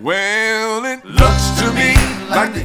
Well, it looks to me like the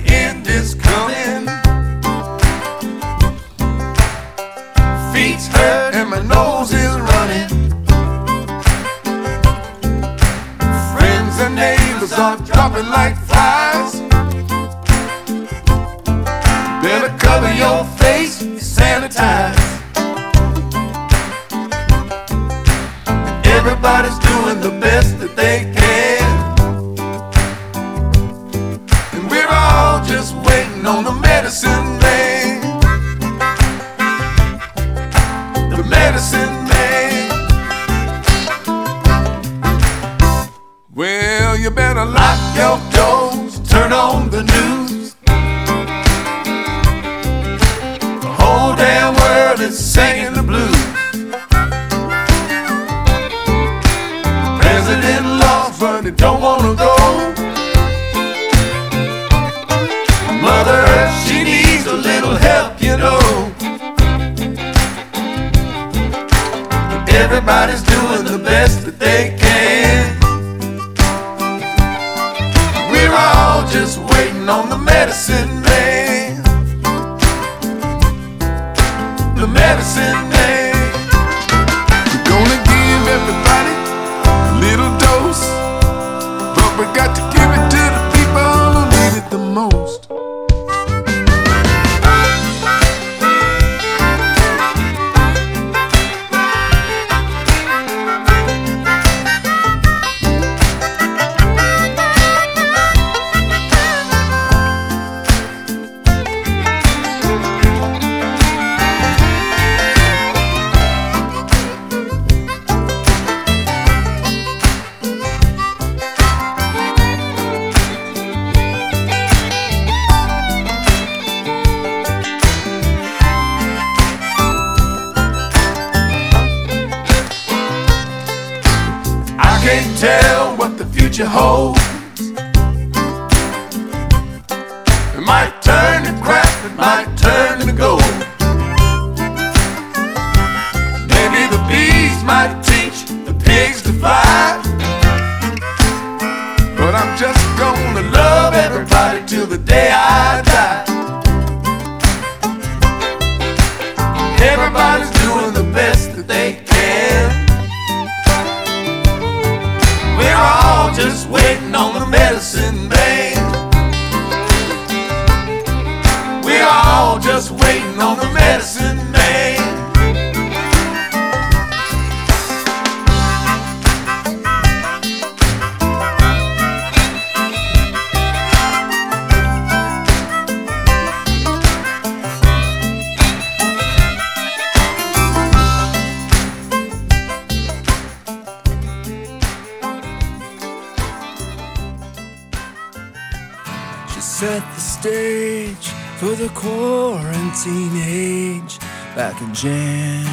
to set the stage for the quarantine age. Back in jam,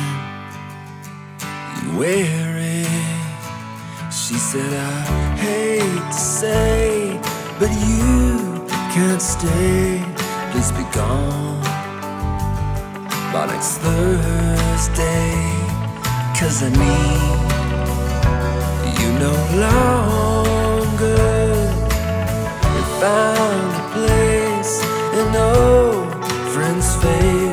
you wear it. She said, I hate to say, but you can't stay. Please be gone by next Thursday. Cause I need you no longer. If I'm place and oh friends fade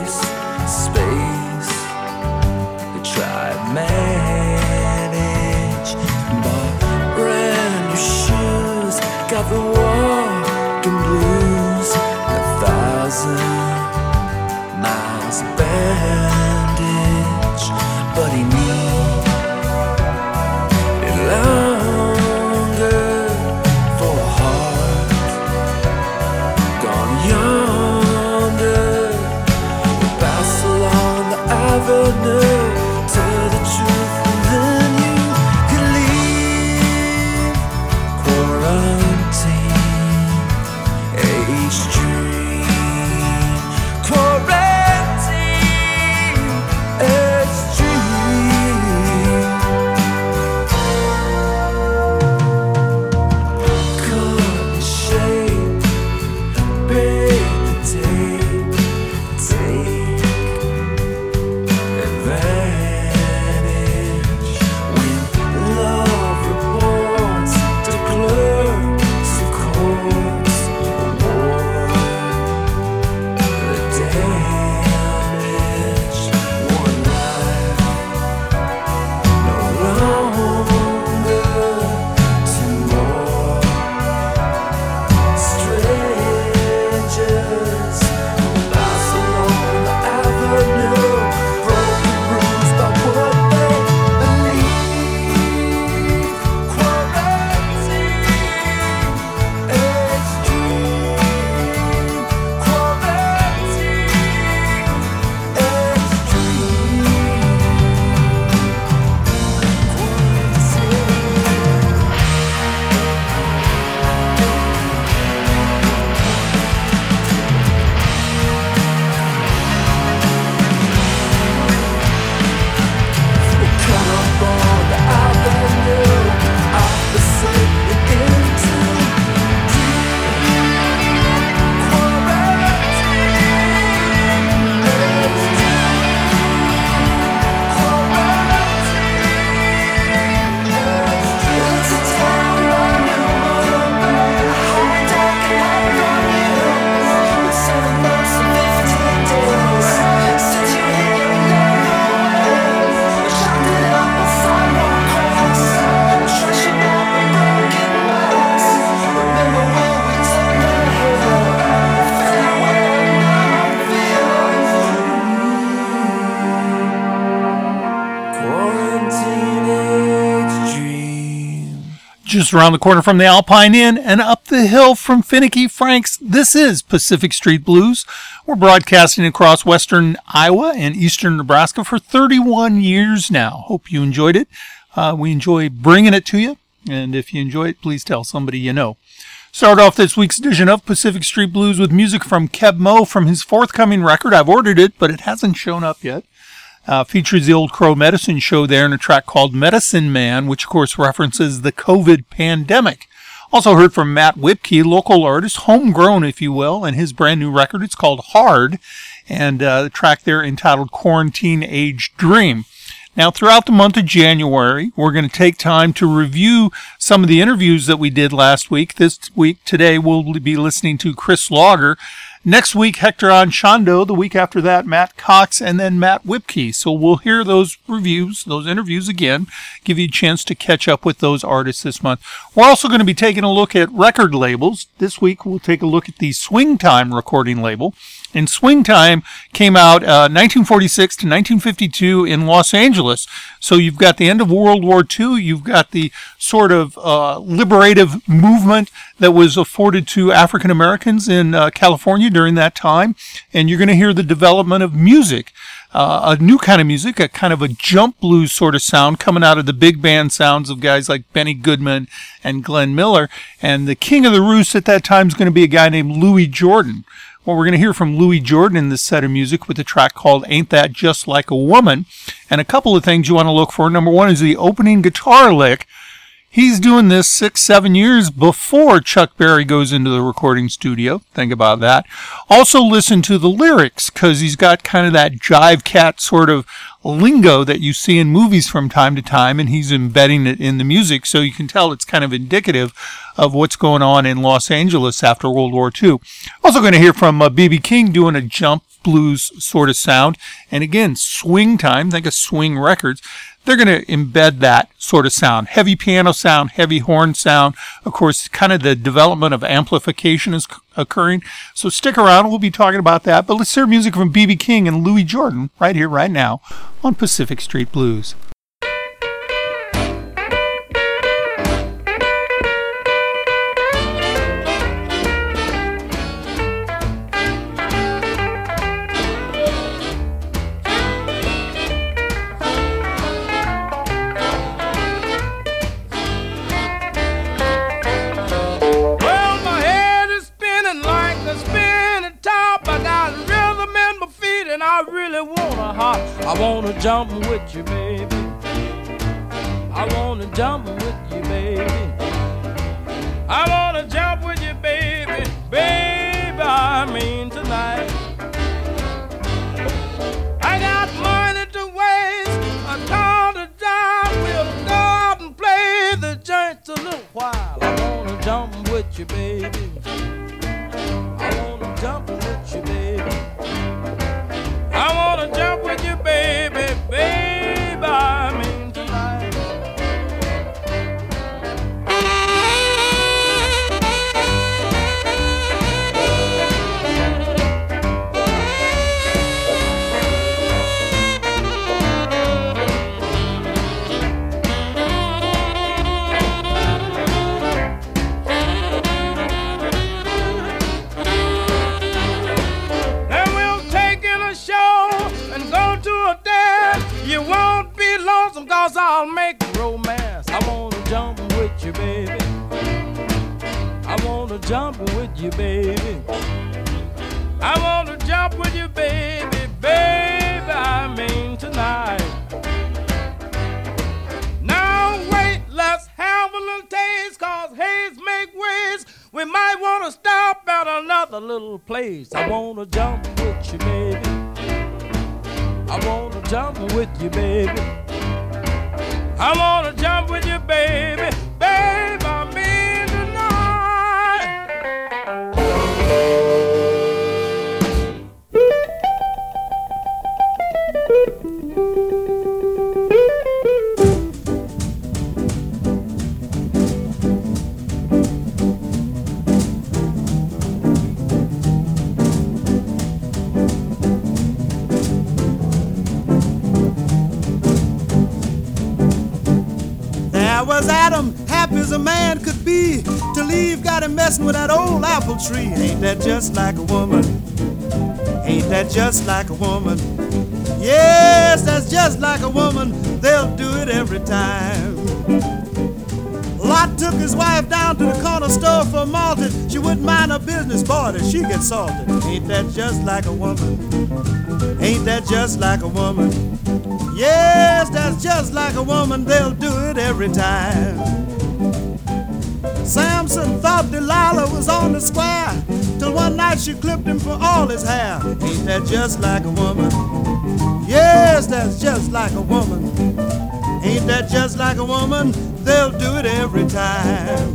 Just around the corner from the Alpine Inn and up the hill from Finicky Frank's, this is Pacific Street Blues. We're broadcasting across western Iowa and eastern Nebraska for 31 years now. Hope you enjoyed it. Uh, we enjoy bringing it to you. And if you enjoy it, please tell somebody you know. Start off this week's edition of Pacific Street Blues with music from Keb Mo from his forthcoming record. I've ordered it, but it hasn't shown up yet uh, features the Old Crow Medicine Show there in a track called Medicine Man, which of course references the COVID pandemic. Also heard from Matt Whipkey, local artist, homegrown if you will, and his brand new record. It's called Hard, and uh, the track there entitled Quarantine Age Dream. Now, throughout the month of January, we're going to take time to review some of the interviews that we did last week. This week, today, we'll be listening to Chris Lager Next week, Hector Anchondo. The week after that, Matt Cox, and then Matt Whipkey. So we'll hear those reviews, those interviews again, give you a chance to catch up with those artists this month. We're also going to be taking a look at record labels. This week, we'll take a look at the Swing Time recording label. And Swing Time came out uh, 1946 to 1952 in Los Angeles. So you've got the end of World War II. You've got the sort of uh, liberative movement that was afforded to African Americans in uh, California during that time. And you're going to hear the development of music. Uh, a new kind of music, a kind of a jump blues sort of sound coming out of the big band sounds of guys like Benny Goodman and Glenn Miller. And the king of the roost at that time is going to be a guy named Louis Jordan. Well, we're going to hear from Louis Jordan in this set of music with a track called Ain't That Just Like a Woman. And a couple of things you want to look for. Number one is the opening guitar lick He's doing this six, seven years before Chuck Berry goes into the recording studio. Think about that. Also listen to the lyrics because he's got kind of that jive cat sort of lingo that you see in movies from time to time and he's embedding it in the music. So you can tell it's kind of indicative of what's going on in Los Angeles after World War II. Also going to hear from BB uh, King doing a jump blues sort of sound. And again, swing time. Think of swing records they're going to embed that sort of sound. Heavy piano sound, heavy horn sound. Of course, kind of the development of amplification is occurring. So stick around. We'll be talking about that. But let's hear music from B.B. King and Louis Jordan right here, right now on Pacific Street Blues. Wanna jump with you, baby. I wanna jump with you, baby. I wanna jump with you, baby. Baby, I mean tonight. I got money to waste, a car to drive. We'll go out and play the joint a little while. I wanna jump with you, baby. I wanna jump. I wanna jump with you, baby, baby. Like a woman? Yes, that's just like a woman. They'll do it every time. Lot took his wife down to the corner store for malted. She wouldn't mind her business, boy, she get salted. Ain't that just like a woman? Ain't that just like a woman? Yes, that's just like a woman. They'll do it every time. Samson thought Delilah was on the one night she clipped him for all his hair. Ain't that just like a woman? Yes, that's just like a woman. Ain't that just like a woman? They'll do it every time.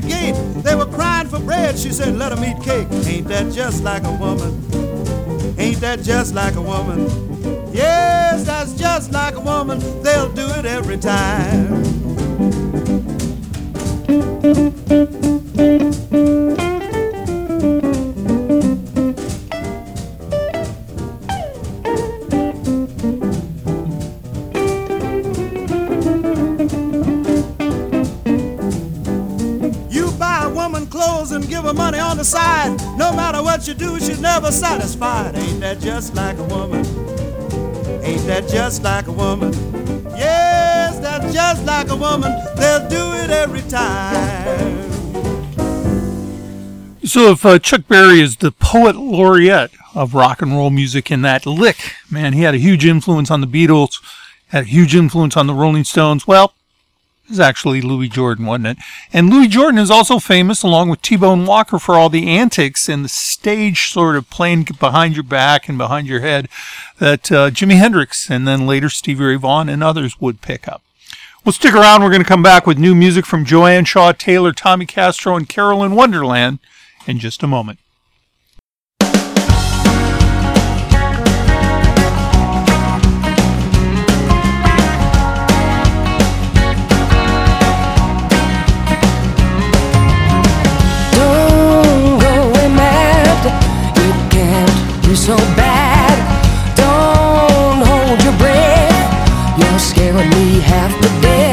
The gate. They were crying for bread. She said, let 'em eat cake. Ain't that just like a woman? Ain't that just like a woman? Yes, that's just like a woman. They'll do it every time. Her money on the side. No matter what you do, she's never satisfied. Ain't that just like a woman? Ain't that just like a woman? Yes, that's just like a woman. They'll do it every time. So if uh, Chuck Berry is the poet laureate of rock and roll music in that lick, man, he had a huge influence on the Beatles, had a huge influence on the Rolling Stones. Well, was actually Louis Jordan, wasn't it? And Louis Jordan is also famous, along with T-Bone Walker, for all the antics and the stage sort of playing behind your back and behind your head that uh, Jimi Hendrix and then later Stevie Ray Vaughan and others would pick up. Well, stick around. We're going to come back with new music from Joanne Shaw Taylor, Tommy Castro, and Carolyn Wonderland in just a moment. Be so bad. Don't hold your breath. You're scaring me half to death.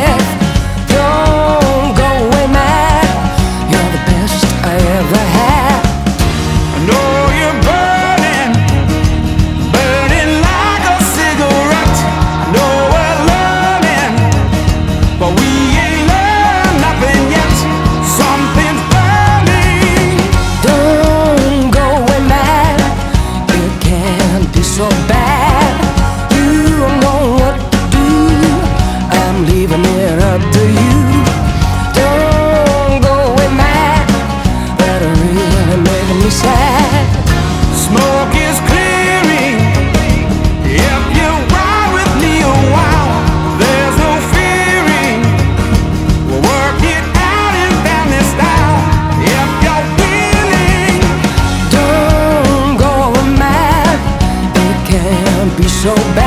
So bad.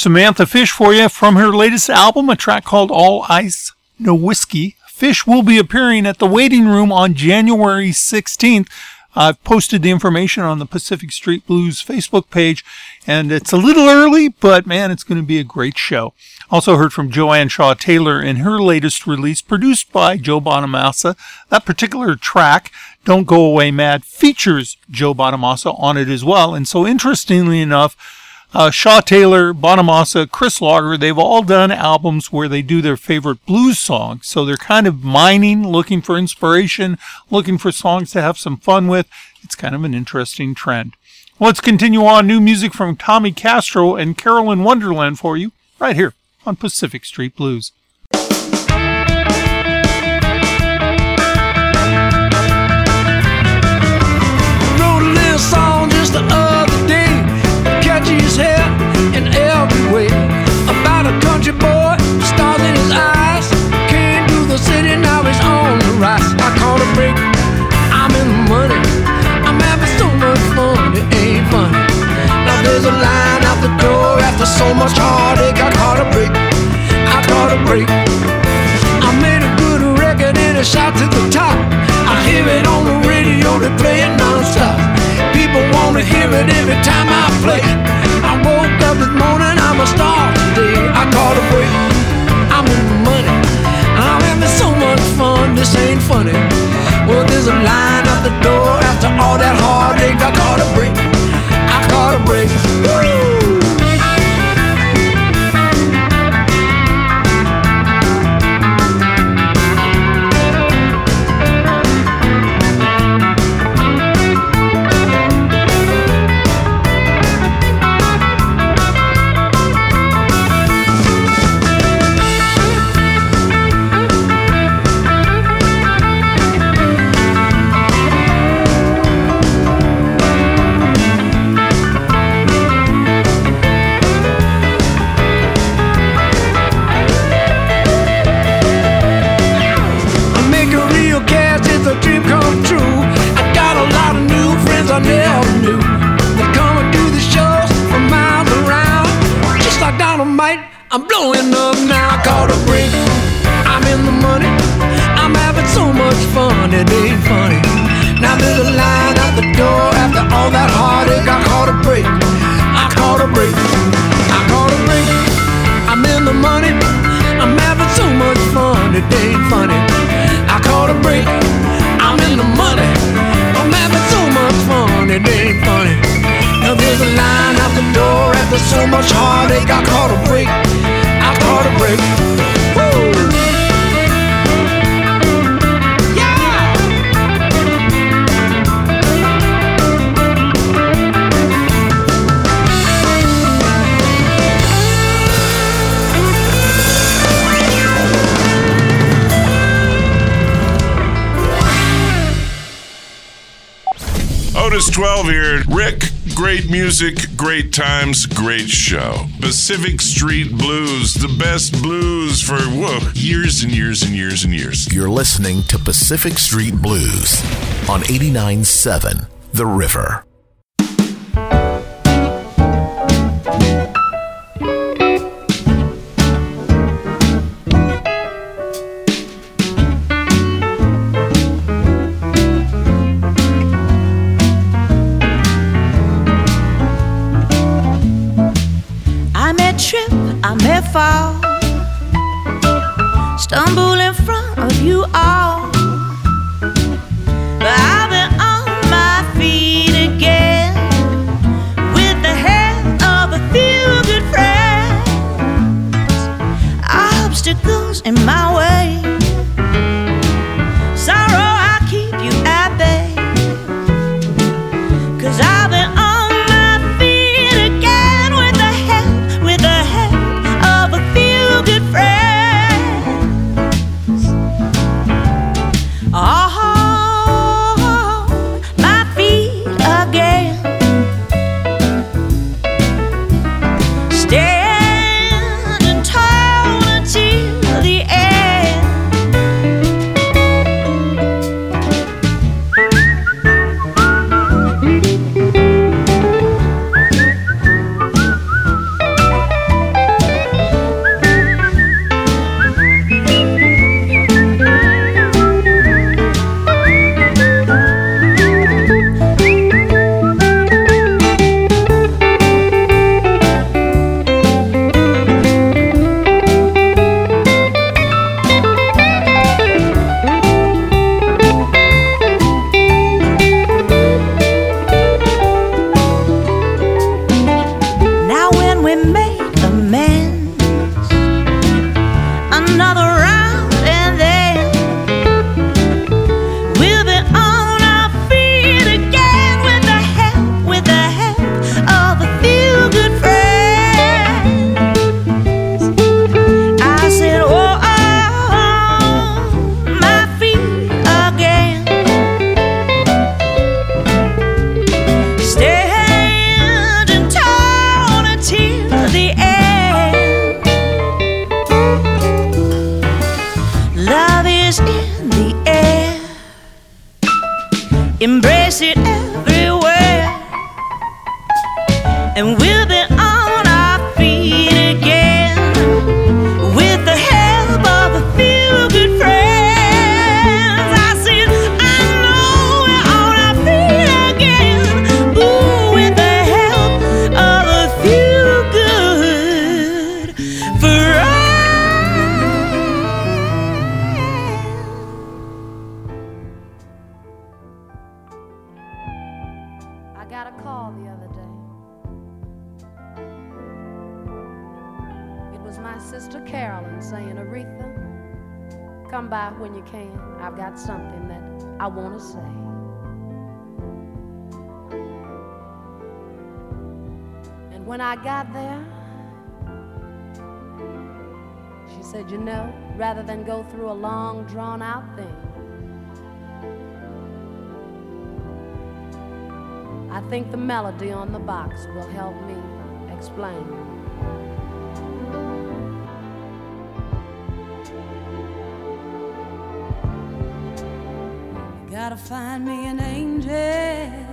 Samantha Fish for you from her latest album, a track called All Ice, No Whiskey. Fish will be appearing at the Waiting Room on January 16th. I've posted the information on the Pacific Street Blues Facebook page, and it's a little early, but man, it's going to be a great show. Also heard from Joanne Shaw Taylor in her latest release, produced by Joe Bonamassa. That particular track, Don't Go Away Mad, features Joe Bonamassa on it as well. And so interestingly enough, uh, Shaw Taylor, Bonamassa, Chris Lager, they've all done albums where they do their favorite blues songs. So they're kind of mining, looking for inspiration, looking for songs to have some fun with. It's kind of an interesting trend. Let's continue on. New music from Tommy Castro and Carolyn Wonderland for you right here on Pacific Street Blues. wrote a little song just the break, I'm in the money. I'm having so much fun, it ain't funny. Now there's a line out the door after so much heartache. I caught a break, I caught a break. I made a good record and a shot to the top. I hear it on the radio, they play it non-stop. People wanna hear it every time I play. I woke up this morning, I'm a star today. I caught a break, I'm in the money. I'm having so much fun, this ain't funny. Well, there's a line out the door after all that heartache. I caught a break, I caught a break. break. I caught a break. I caught a break. I'm in the money. I'm having so much fun. It ain't funny. I caught a break. I'm in the money. I'm having so much fun. It ain't funny. Now there's a line out the door after so much heartache. I caught a break. I caught a break. Otis 12 here. Rick, great music, great times, great show. Pacific Street Blues, the best blues for whoa, years and years and years and years. You're listening to Pacific Street Blues on 89.7 The River. In my said, You know, rather than go through a long, drawn out thing, I think the melody on the box will help me explain. Gotta find me an angel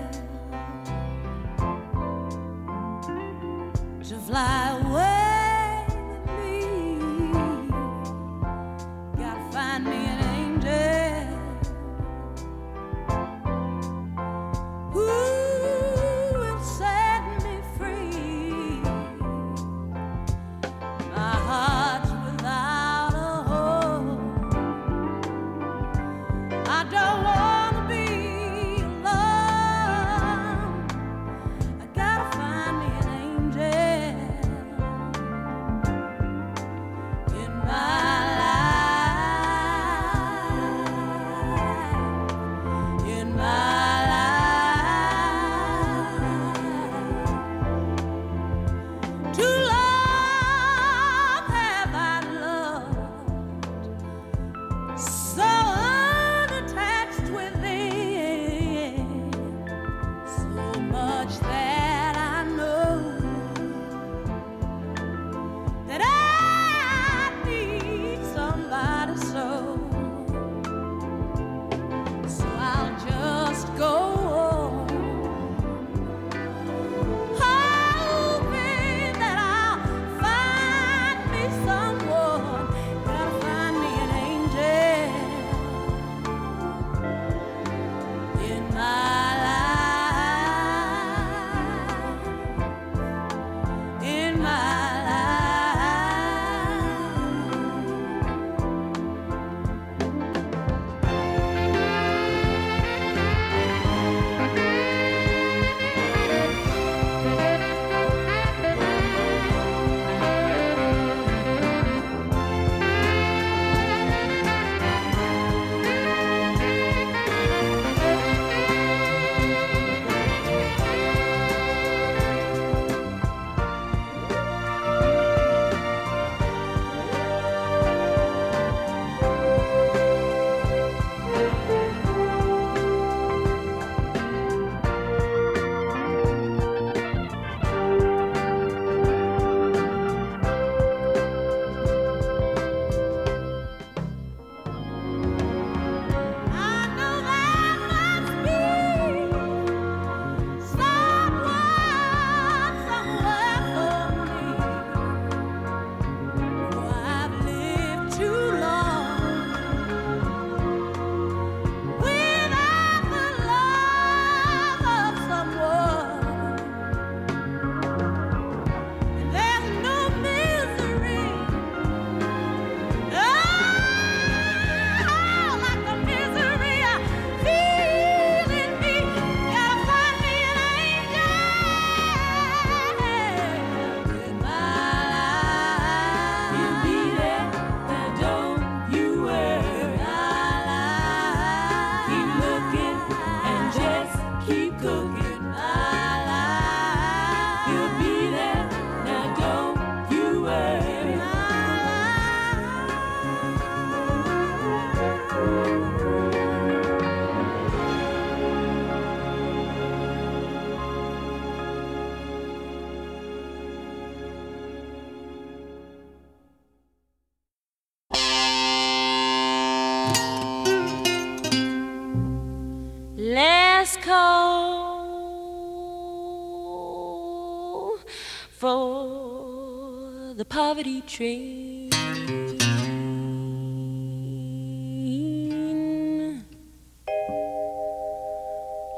train.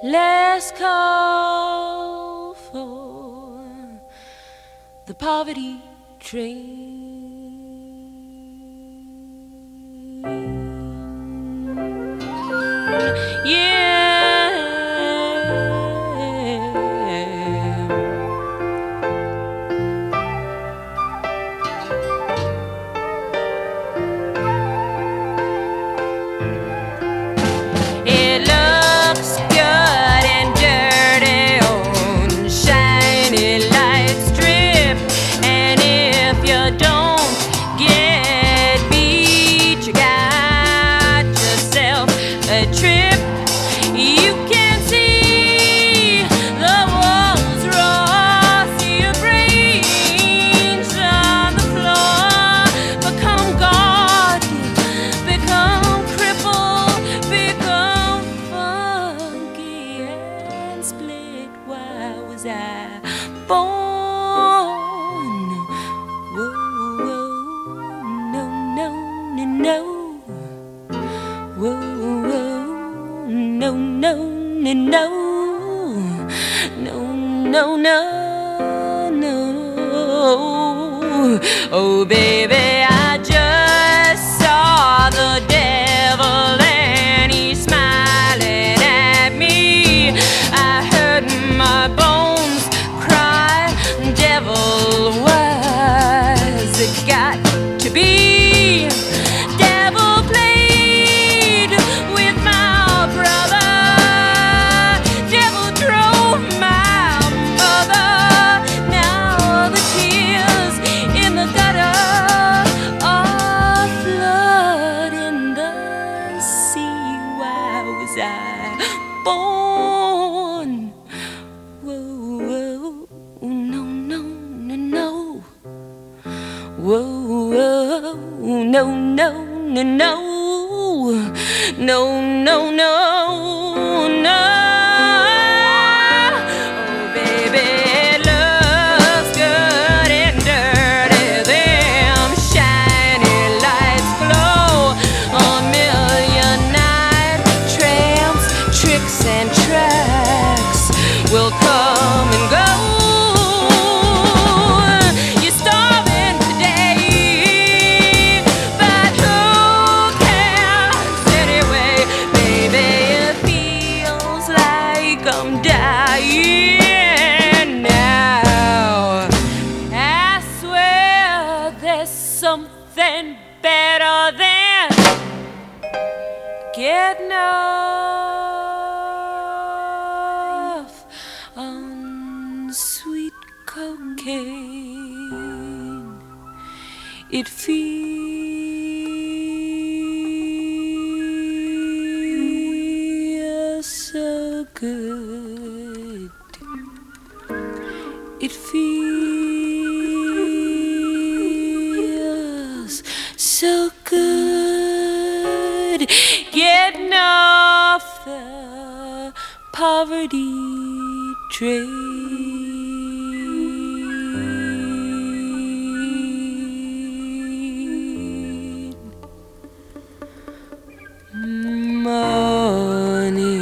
Last call for the poverty train. Train. Morning.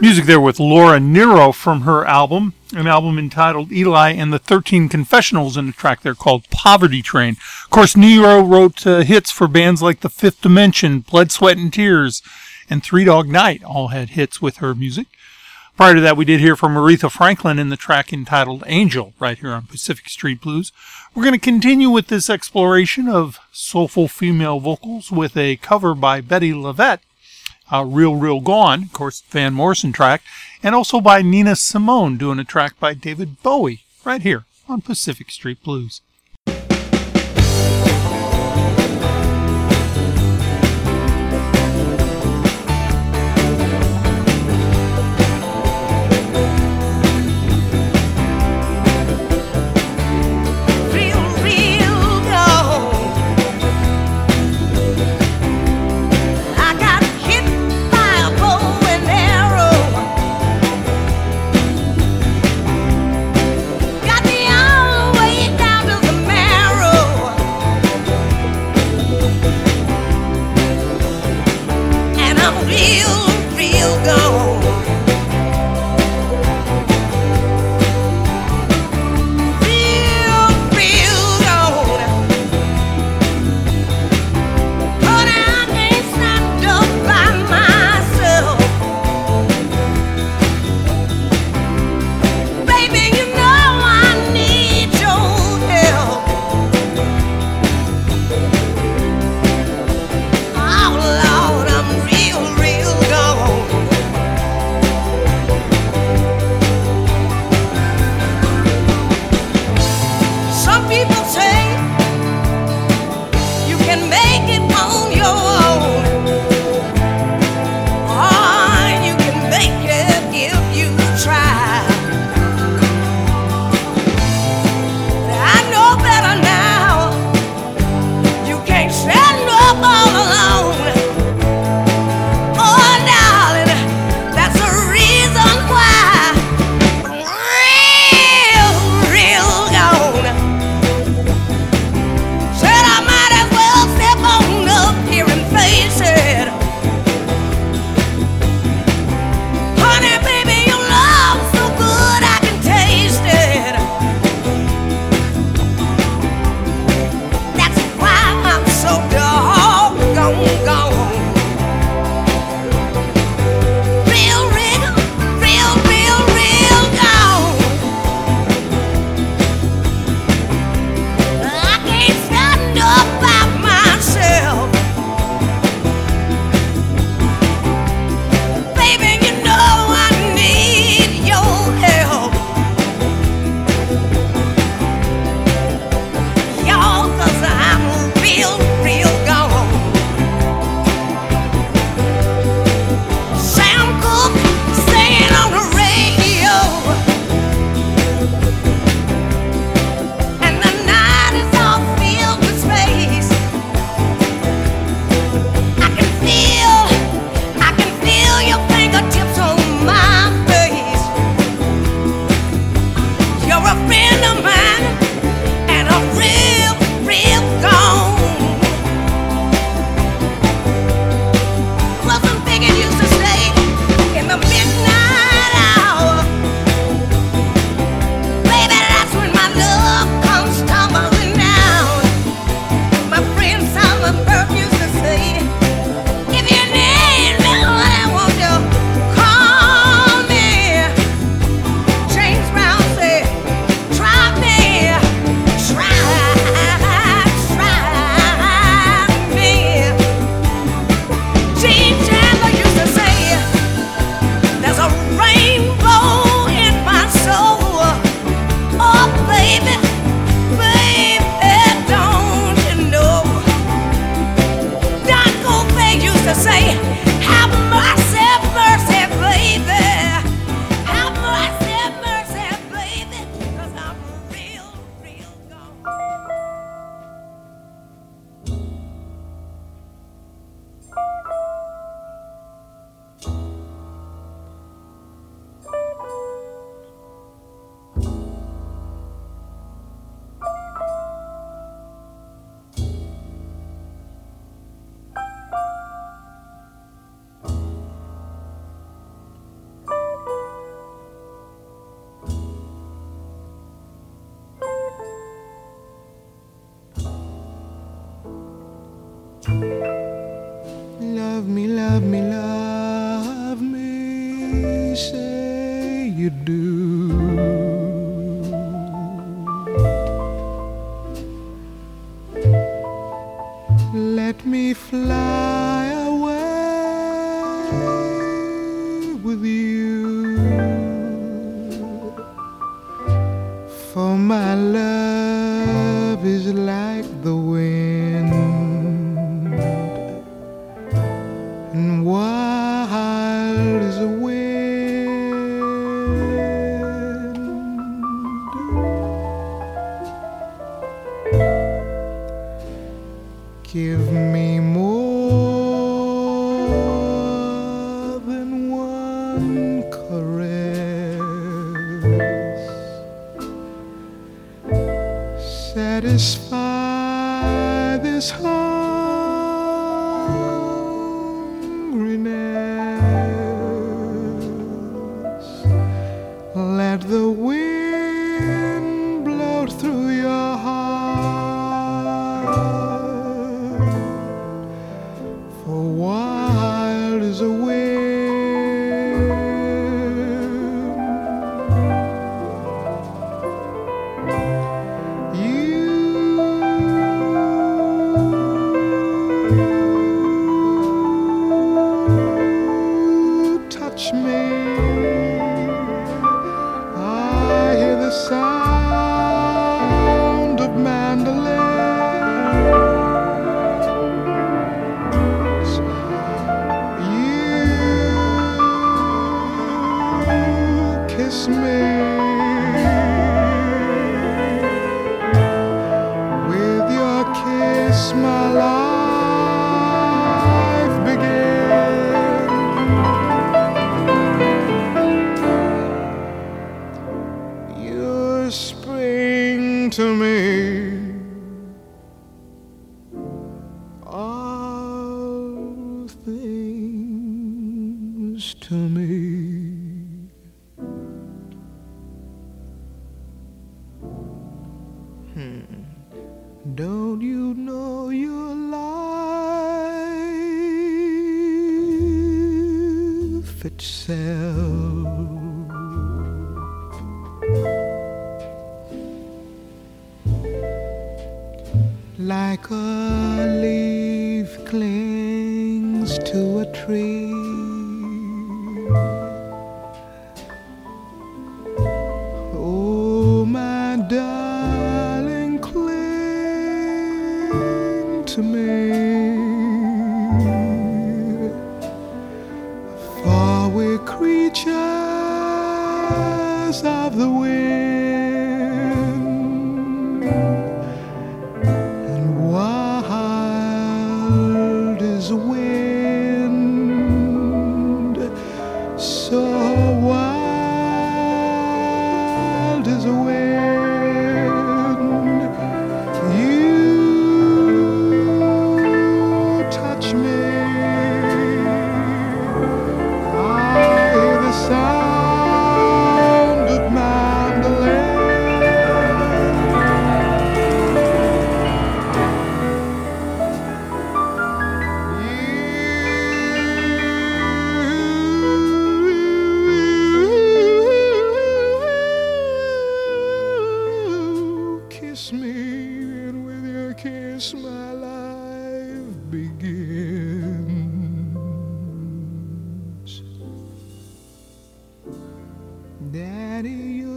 Music there with Laura Nyro from her album, an album entitled Eli and the 13 Confessionals, and a track there called Poverty Train. Of course, Nyro wrote uh, hits for bands like The Fifth Dimension, Blood, Sweat, and Tears, and Three Dog Night all had hits with her music. Prior to that, we did hear from Aretha Franklin in the track entitled Angel, right here on Pacific Street Blues. We're going to continue with this exploration of soulful female vocals with a cover by Bettye LaVette, uh, Real Real Gone, of course, Van Morrison track, and also by Nina Simone doing a track by David Bowie, right here on Pacific Street Blues. Wild as a wind. Give me more than one caress. Satisfy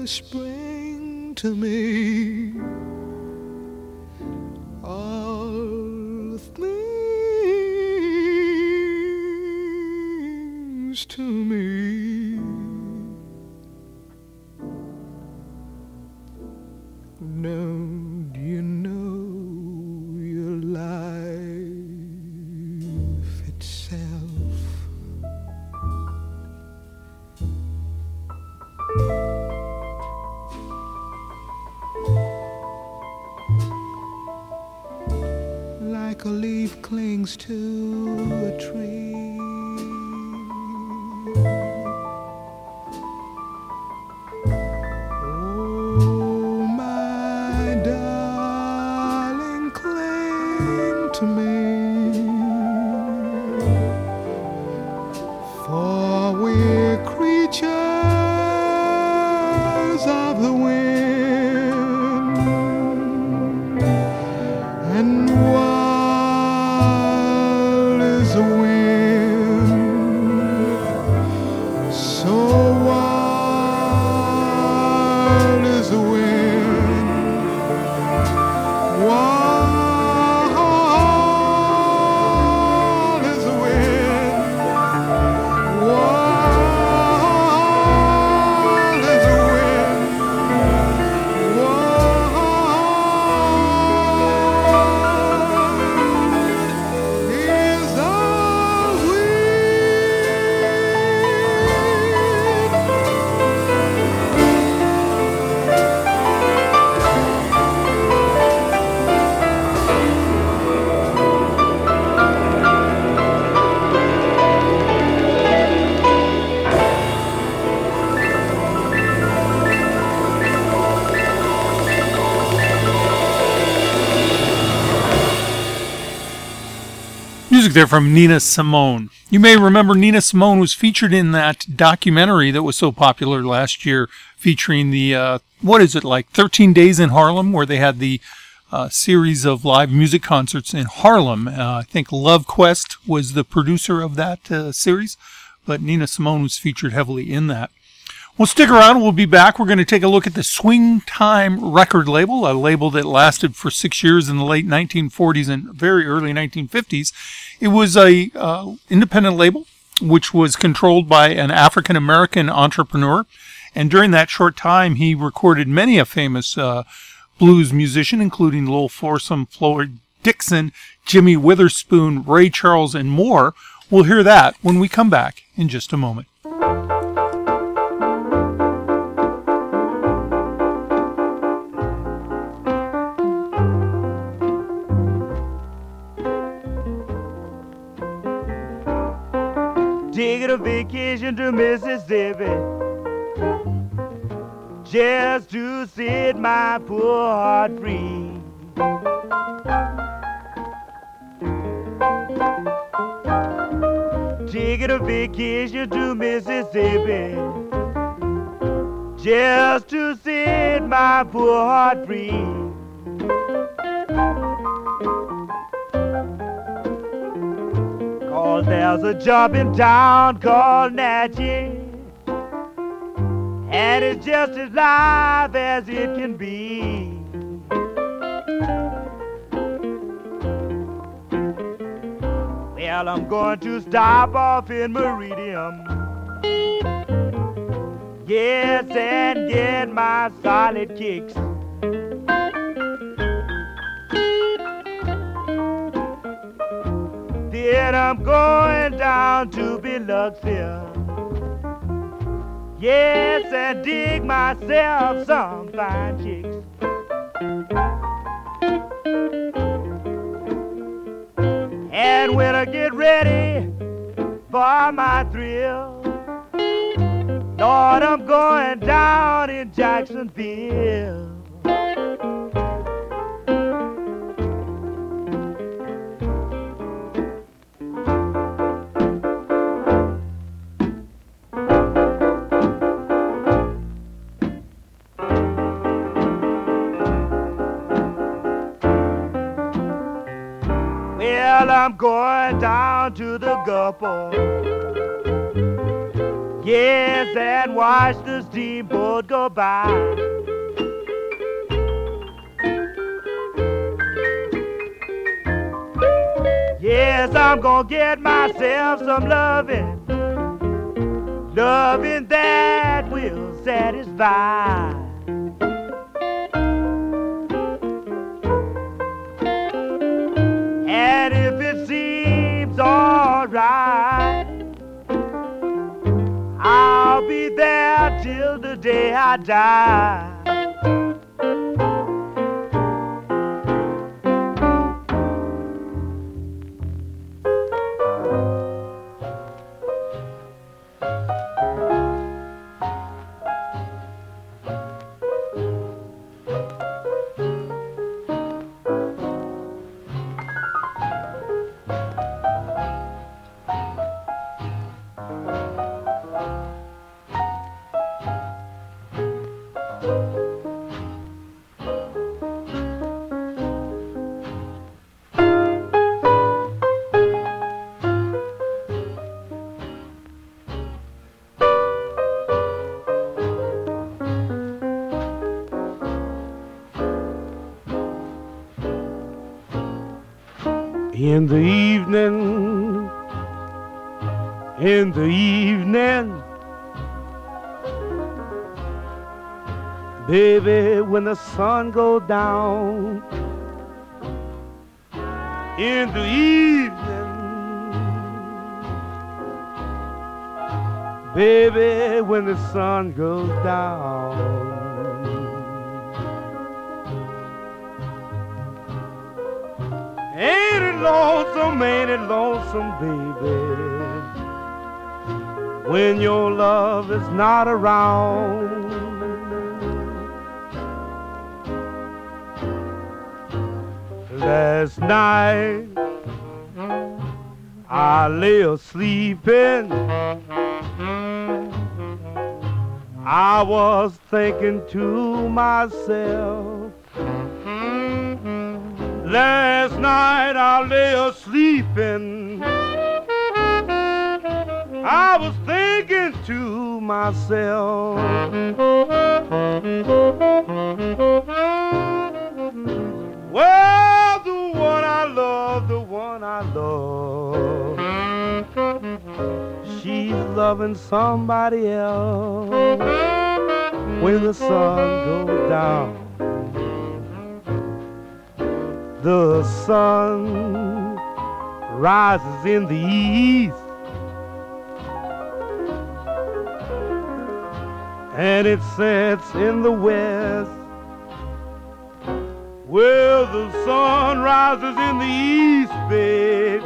spring to me. Music there from Nina Simone. You may remember Nina Simone was featured in that documentary that was so popular last year, featuring the, uh, what is it, like 13 Days in Harlem, where they had the uh, series of live music concerts in Harlem. Uh, I think Love Quest was the producer of that uh, series, but Nina Simone was featured heavily in that. Well, stick around. We'll be back. We're going to take a look at the Swing Time record label, a label that lasted for six years in the late 1940s and very early 1950s. It was a uh, independent label, which was controlled by an African American entrepreneur. And during that short time, he recorded many a famous uh, blues musician, including Lowell Fulson, Floyd Dixon, Jimmy Witherspoon, Ray Charles, and more. We'll hear that when we come back in just a moment. A vacation to Mississippi just to set my poor heart free. Taking a vacation to Mississippi just to set my poor heart free. Cause there's a job in town called Natchez and it's just as live as it can be. Well, I'm going to stop off in Meridian. Yes, and get my solid kicks. Then I'm going down to Biloxia. Yes, and dig myself some fine chicks. And when I get ready for my thrill, Lord, I'm going down in Jacksonville. Well, I'm going down to the Gulf. Yes, and watch the steamboat go by. Yes, I'm gonna get myself some loving, loving that will satisfy. I'll be there till the day I die. In the evening, in the evening, baby, when the sun goes down, in the evening, baby, when the sun goes down. Lonesome, ain't it lonesome, baby? When your love is not around. Last night, I lay a sleeping. I was thinking to myself. Last night I lay a sleeping. I was thinking to myself. Well, the one I love, the one I love, she's loving somebody else when the sun goes down. The sun rises in the east. And it sets in the west. Well, the sun rises in the east, babe.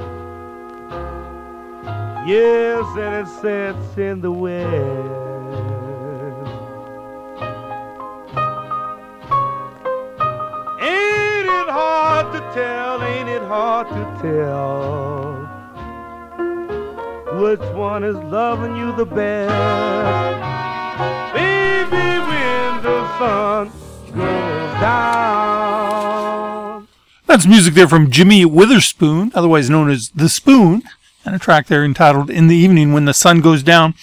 Yes, and it sets in the west. Hard to tell? Ain't it hard to tell? Which one is loving you the best? Baby, when the sun goes down. That's music there from Jimmy Witherspoon, otherwise known as The Spoon, and a track there entitled In the Evening When the Sun Goes Down.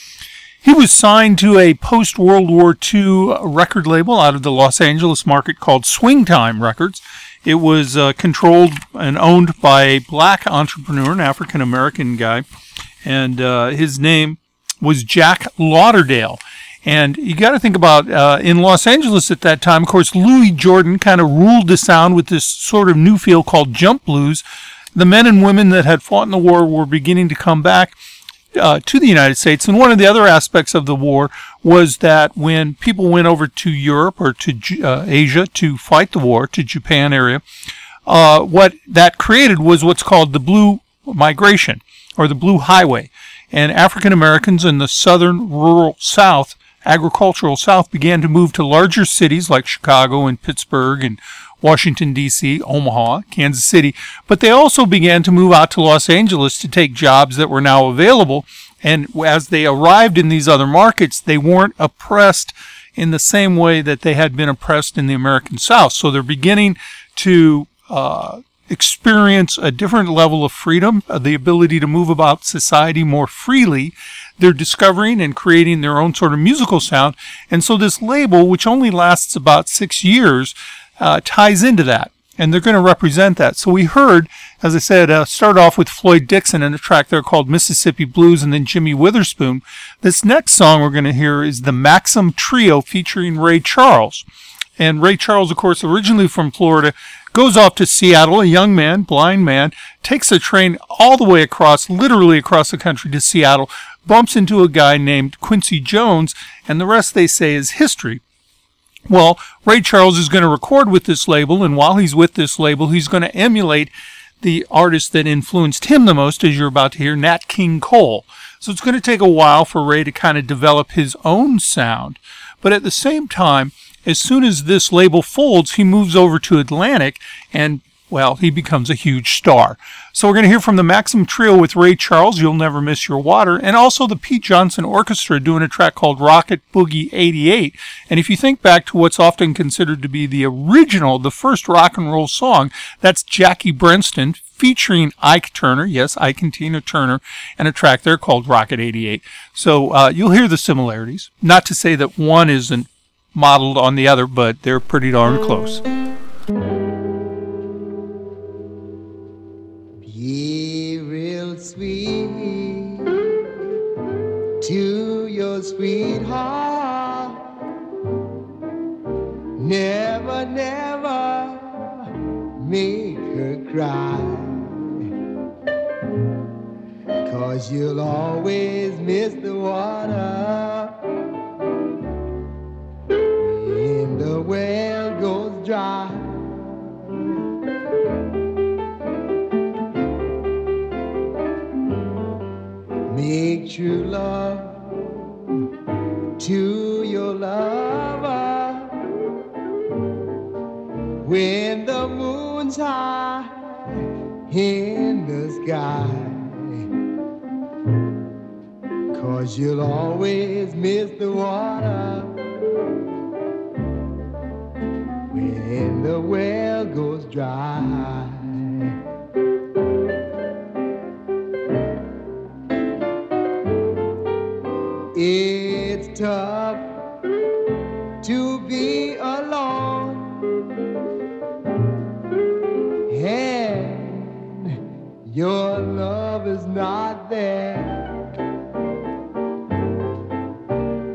He was signed to a post World War II record label out of the Los Angeles market called Swing Time Records. It was uh, controlled and owned by a black entrepreneur, an African American guy, and uh, his name was Jack Lauderdale. And you got to think about uh, in Los Angeles at that time, of course, Louis Jordan kind of ruled the sound with this sort of new feel called jump blues. The men and women that had fought in the war were beginning to come back uh, to the United States. And one of the other aspects of the war was that when people went over to Europe or to uh, Asia to fight the war, to Japan area, uh, what that created was what's called the blue migration or the blue highway. And African Americans in the southern rural South, agricultural South, began to move to larger cities like Chicago and Pittsburgh and Washington, D.C., Omaha, Kansas City, but they also began to move out to Los Angeles to take jobs that were now available. And as they arrived in these other markets, they weren't oppressed in the same way that they had been oppressed in the American South. So they're beginning to uh, experience a different level of freedom, uh, the ability to move about society more freely. They're discovering and creating their own sort of musical sound. And so this label, which only lasts about six years, uh, ties into that. And they're going to represent that. So we heard, as I said, uh, start off with Floyd Dixon and a track there called Mississippi Blues and then Jimmy Witherspoon. This next song we're going to hear is the Maxim Trio featuring Ray Charles. And Ray Charles, of course, originally from Florida, goes off to Seattle, a young man, blind man, takes a train all the way across, literally across the country to Seattle, bumps into a guy named Quincy Jones, and the rest they say is history. Well, Ray Charles is going to record with this label, and while he's with this label, he's going to emulate the artist that influenced him the most, as you're about to hear, Nat King Cole. So it's going to take a while for Ray to kind of develop his own sound. But at the same time, as soon as this label folds, he moves over to Atlantic and well, he becomes a huge star. So we're going to hear from the Maxim Trio with Ray Charles, You'll Never Miss Your Water, and also the Pete Johnson Orchestra doing a track called Rocket Boogie 88. And if you think back to what's often considered to be the original, the first rock and roll song, that's Jackie Brenston featuring Ike Turner, yes, Ike and Tina Turner, and a track there called Rocket 88. So uh, you'll hear the similarities. Not to say that one isn't modeled on the other, but they're pretty darn close. Sweetheart. Never, never make her cry. Cause you'll always miss the water when the well goes dry. Make true love to your lover when the moon's high in the sky. Cause you'll always miss the water when the well goes dry. It's tough to be alone and your love is not there.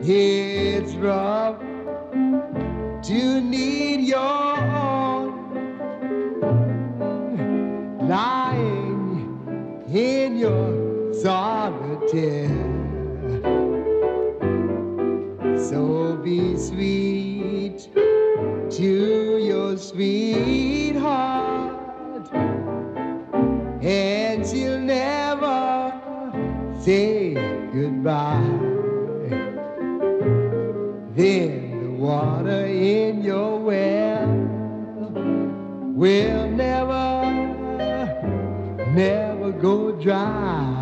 It's rough to need your own lying in your solitaire. So be sweet to your sweetheart, and she'll never say goodbye. Then the water in your well will never, never go dry.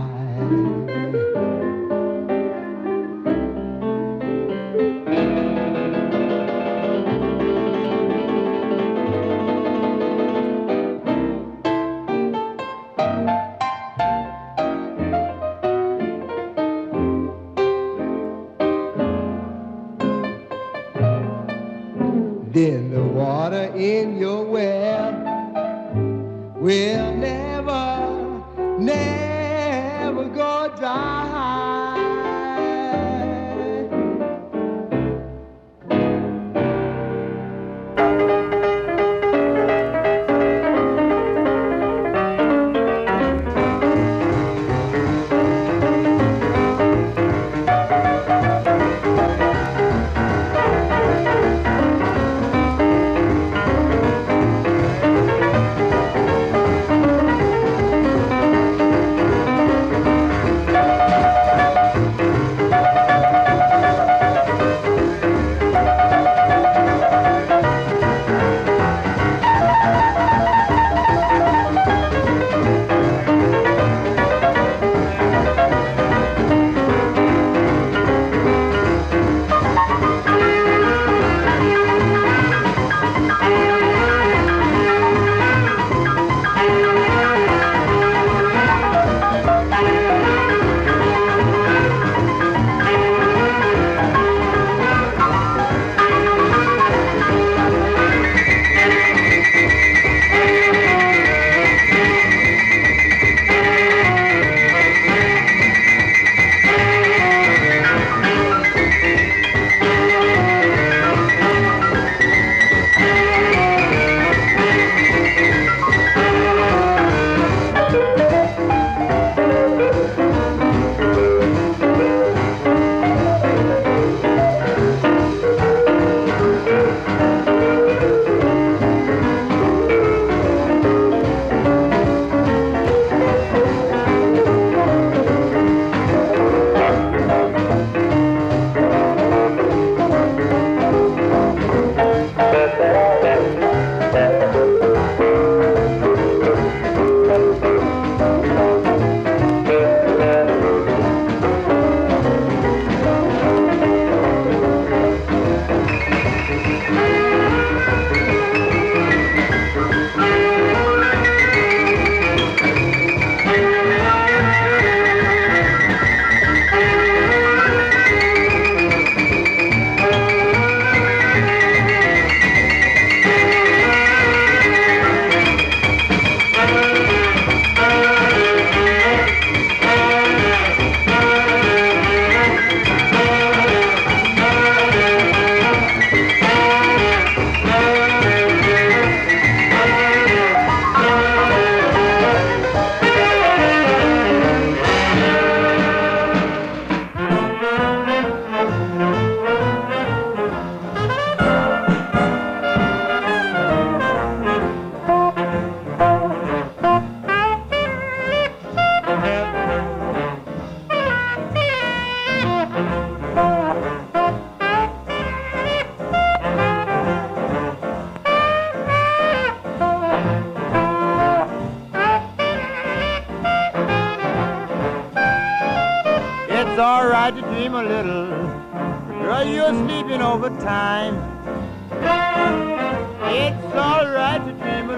Water in your well will never, never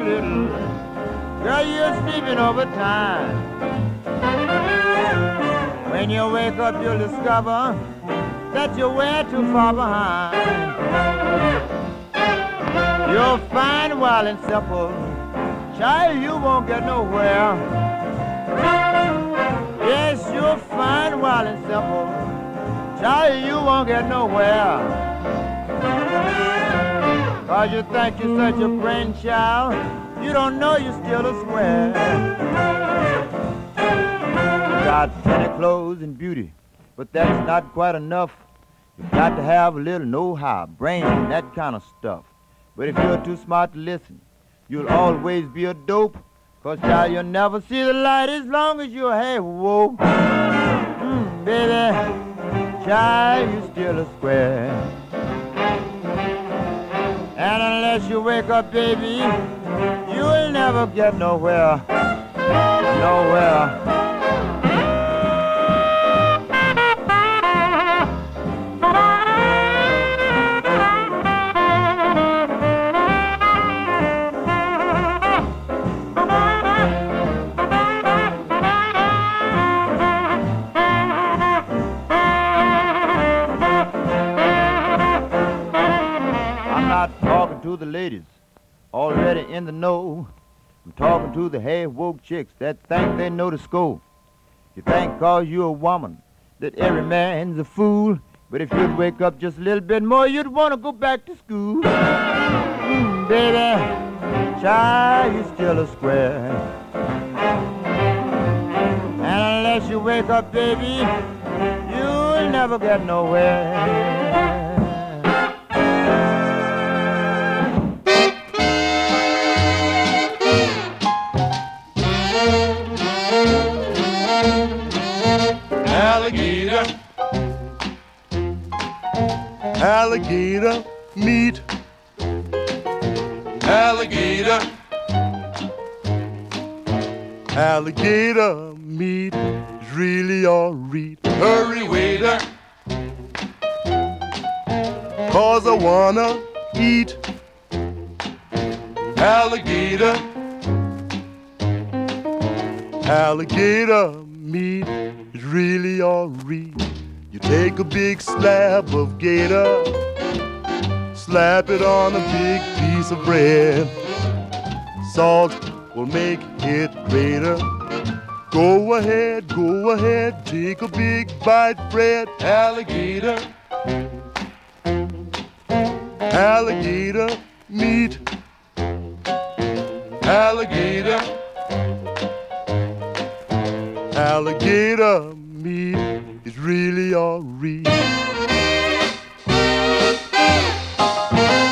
little. Girl, you're sleeping over time. When you wake up, you'll discover that you're way too far behind. You'll find wild and simple, child, you won't get nowhere. Yes, you'll find wild and simple, child, you won't get nowhere. Cause you think you're such a grandchild, you don't know you're still a square. You got plenty clothes and beauty, but that's not quite enough. You've got to have a little know-how, brains and that kind of stuff. But if you're too smart to listen, you'll always be a dope. Cause child, you'll never see the light as long as you're woke. Mm, baby, child, you're still a square. And unless you wake up, baby, you'll never get nowhere. Nowhere. The ladies already in the know. I'm talking to the half woke chicks that think they know the score. You think cause you're a woman that every man's a fool. But if you'd wake up just a little bit more, you'd want to go back to school. Mm, baby, child, you're still a square. And unless you wake up, baby, you'll never get nowhere. Alligator meat. Alligator. Alligator meat is really alright. Hurry, waiter. Cause I wanna eat alligator. Alligator meat is really alright. You take a big slab of gator, slap it on a big piece of bread. Salt will make it greater. Go ahead, go ahead, take a big bite, Fred. Alligator, alligator meat, alligator. Alligator meat is really alright. You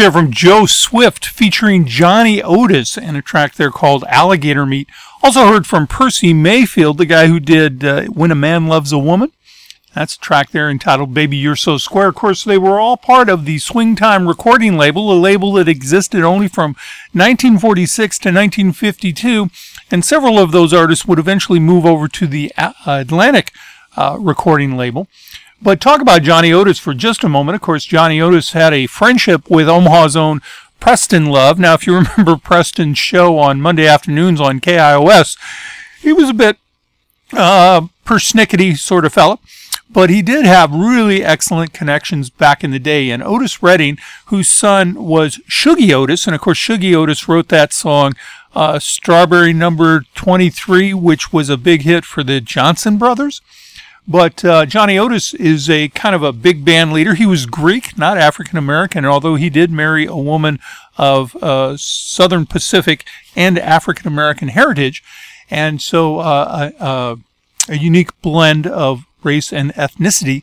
there from Joe Swift featuring Johnny Otis and a track there called Alligator Meat. Also heard from Percy Mayfield, the guy who did uh, When a Man Loves a Woman. That's a track there entitled Baby You're So Square. Of course, they were all part of the Swing Time recording label, a label that existed only from 1946 to 1952. And several of those artists would eventually move over to the uh, Atlantic uh, recording label. But talk about Johnny Otis for just a moment. Of course, Johnny Otis had a friendship with Omaha's own Preston Love. Now, if you remember Preston's show on Monday afternoons on KIOS, he was a bit uh, persnickety sort of fellow but he did have really excellent connections back in the day. And Otis Redding, whose son was Shuggie Otis, and of course Shuggie Otis wrote that song, uh, Strawberry Number 23, which was a big hit for the Johnson brothers. But uh, Johnny Otis is a kind of a big band leader. He was Greek, not African American, although he did marry a woman of uh, Southern Pacific and African American heritage. And so uh, uh, a unique blend of race and ethnicity.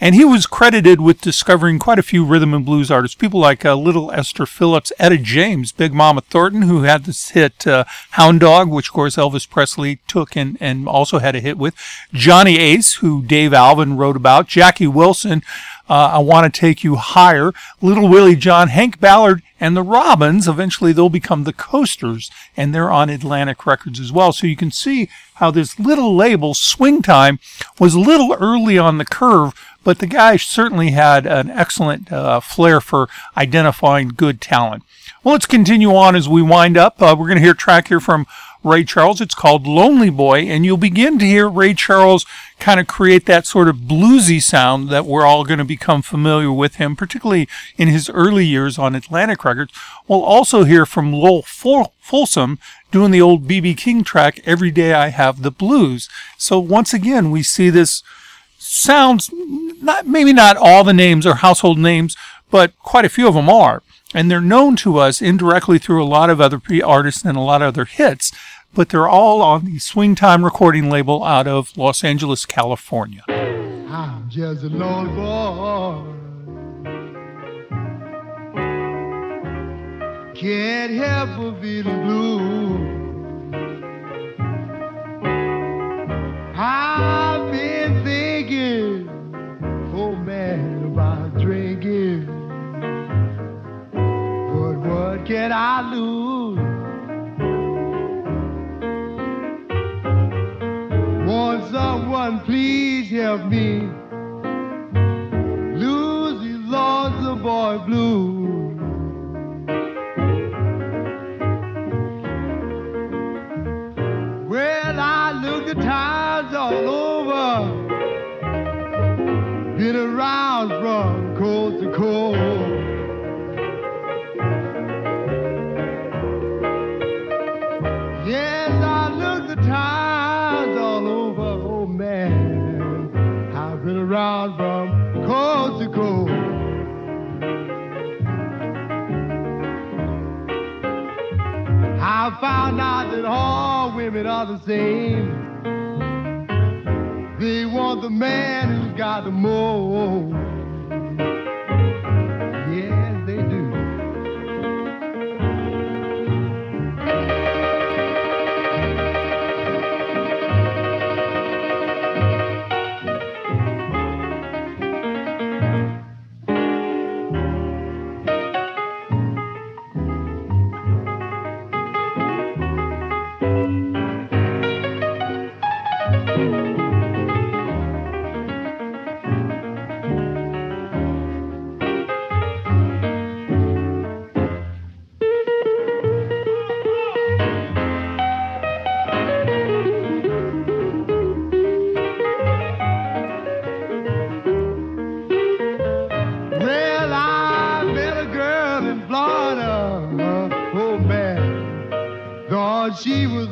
And he was credited with discovering quite a few rhythm and blues artists, people like uh, Little Esther Phillips, Etta James, Big Mama Thornton, who had this hit uh, Hound Dog, which of course Elvis Presley took and, and also had a hit with, Johnny Ace, who Dave Alvin wrote about, Jackie Wilson, uh, I Want to Take You Higher, Little Willie John, Hank Ballard, and the Robins. Eventually, they'll become the Coasters, and they're on Atlantic Records as well. So you can see how this little label, Swing Time, was a little early on the curve, but the guy certainly had an excellent uh, flair for identifying good talent. Well, let's continue on as we wind up. Uh, we're going to hear a track here from Ray Charles. It's called Lonely Boy, and you'll begin to hear Ray Charles kind of create that sort of bluesy sound that we're all going to become familiar with him, particularly in his early years on Atlantic Records. We'll also hear from Lowell Fulson doing the old B.B. King track, Every Day I Have the Blues. So once again, we see this sounds, not maybe not all the names are household names, but quite a few of them are. And they're known to us indirectly through a lot of other artists and a lot of other hits, but they're all on the Swing Time recording label out of Los Angeles, California. I'm just a lonely boy. Can't help but feeling blue. Been thinking, oh man, about drinking. But what can I lose? Won't someone please help me lose these lonesome boy blues? Well, I looked at times all over, been around from coast to coast. Yes, I looked at times all over, oh man, I've been around from coast to coast. I found out that all women are the same. They want the man who's got the most. She was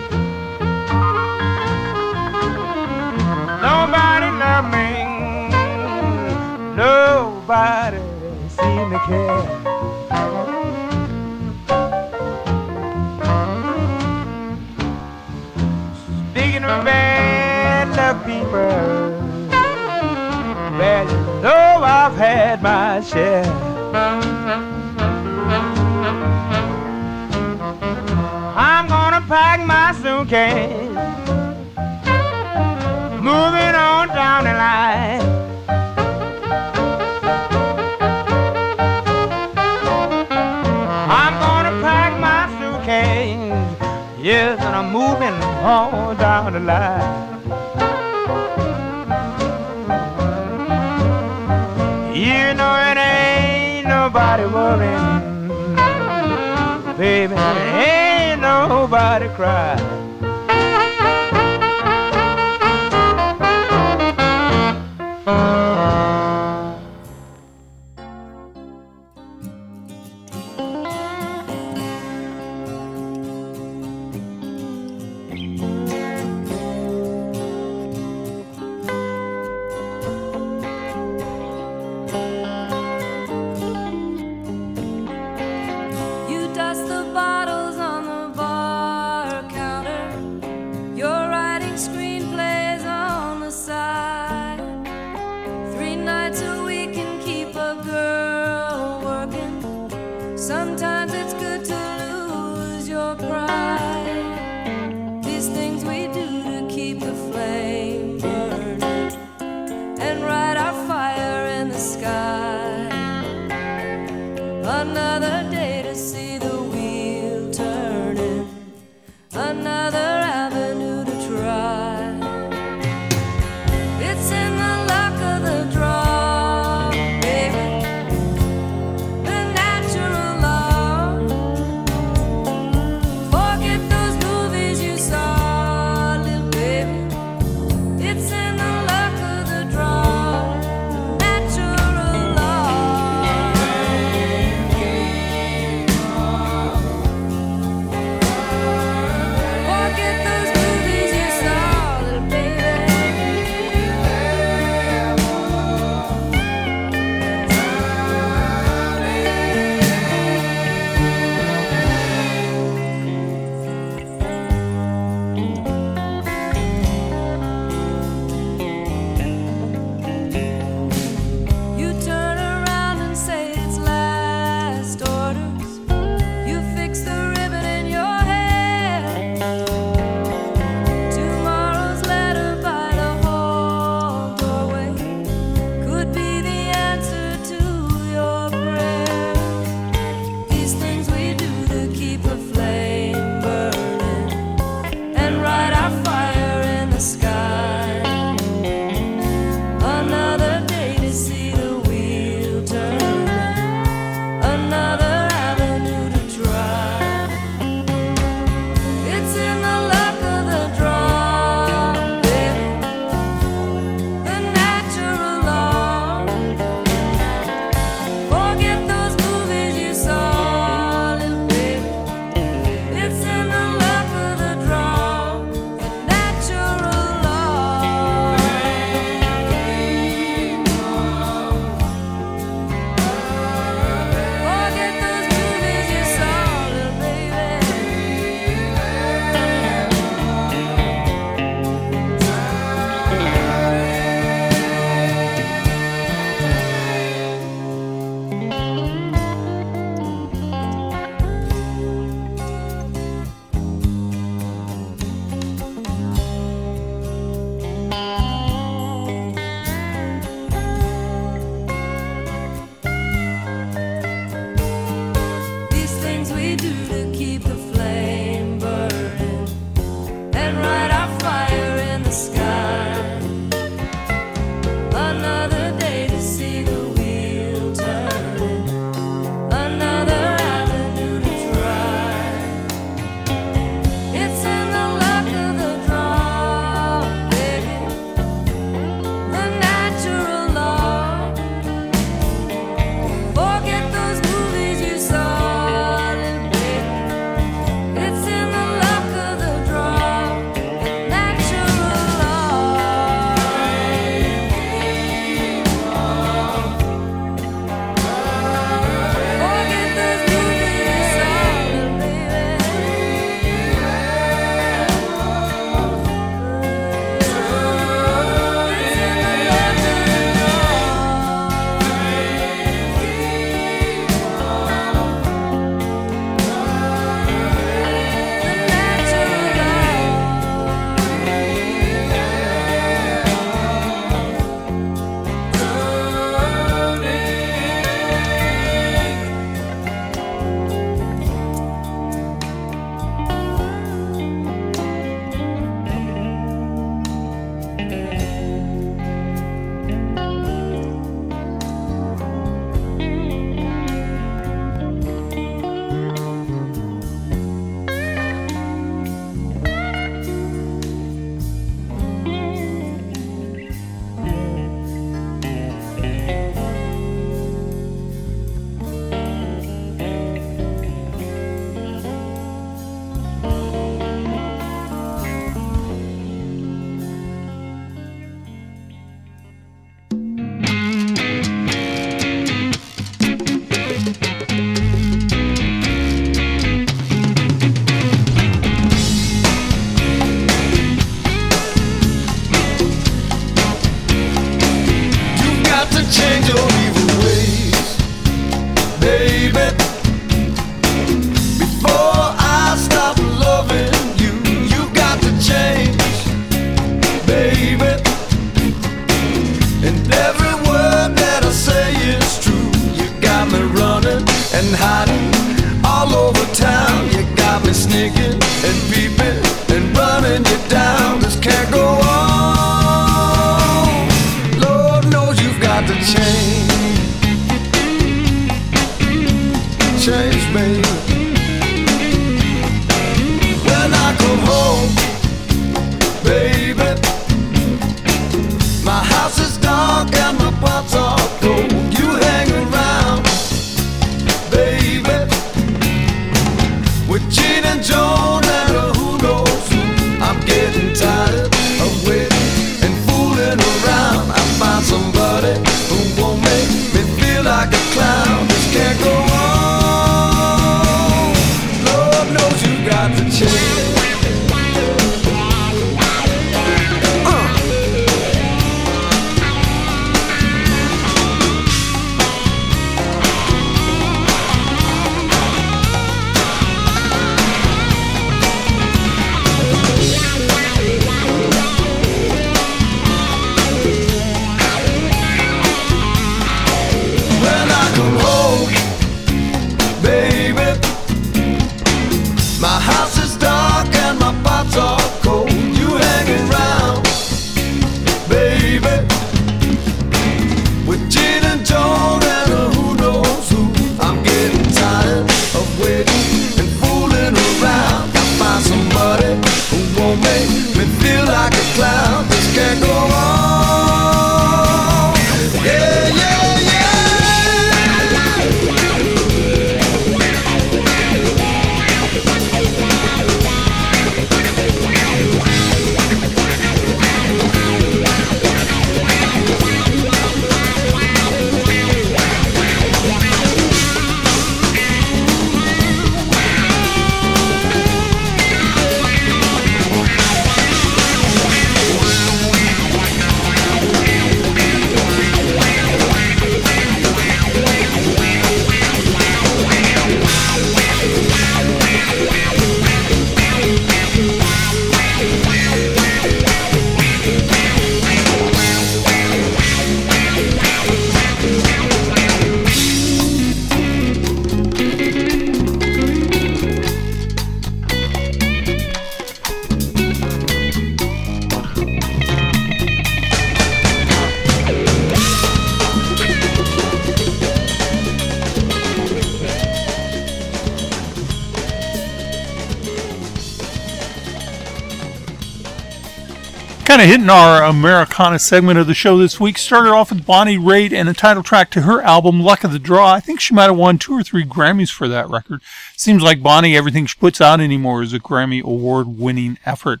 Kind of hitting our Americana segment of the show this week. Started off with Bonnie Raitt and a title track to her album, Luck of the Draw. I think she might have won two or three Grammys for that record. Seems like Bonnie, everything she puts out anymore is a Grammy award winning effort.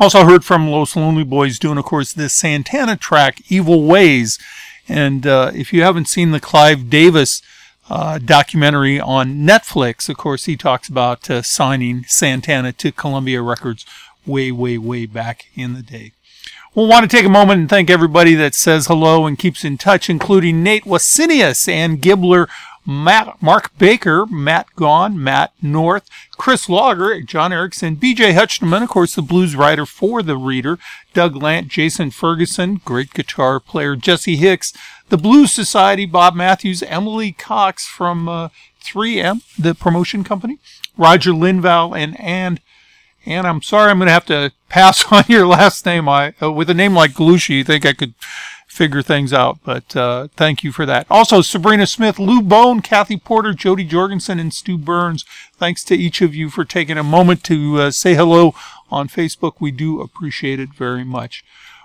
Also heard from Los Lonely Boys doing, of course, this Santana track, Evil Ways. And uh, if you haven't seen the Clive Davis uh, documentary on Netflix, of course, he talks about uh, signing Santana to Columbia Records way, way, way back in the day. We'll want to take a moment and thank everybody that says hello and keeps in touch, including Nate Wasinius, and Gibler, Matt, Mark Baker, Matt Gone, Matt North, Chris Lager, John Erickson, BJ Hutchman, of course, the blues writer for The Reader, Doug Lant, Jason Ferguson, great guitar player, Jesse Hicks, the Blues Society, Bob Matthews, Emily Cox from uh, 3M, the promotion company, Roger Linval, and Ann and I'm sorry, I'm going to have to pass on your last name. I, uh, with a name like Galushi, you think I could figure things out, but uh, thank you for that. Also, Sabrina Smith, Lou Bone, Kathy Porter, Jody Jorgensen, and Stu Burns. Thanks to each of you for taking a moment to uh, say hello on Facebook. We do appreciate it very much.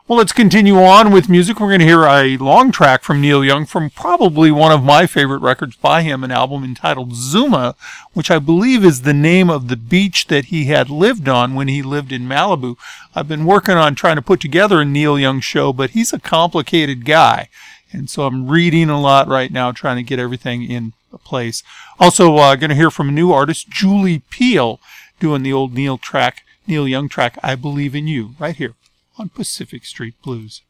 Well, let's continue on with music. We're going to hear a long track from Neil Young from probably one of my favorite records by him, an album entitled Zuma, which I believe is the name of the beach that he had lived on when he lived in Malibu. I've been working on trying to put together a Neil Young show, but he's a complicated guy. And so I'm reading a lot right now, trying to get everything in place. Also, uh, going to hear from a new artist, Julie Peel, doing the old Neil track, Neil Young track, I Believe in You, right here on Pacific Street Blues.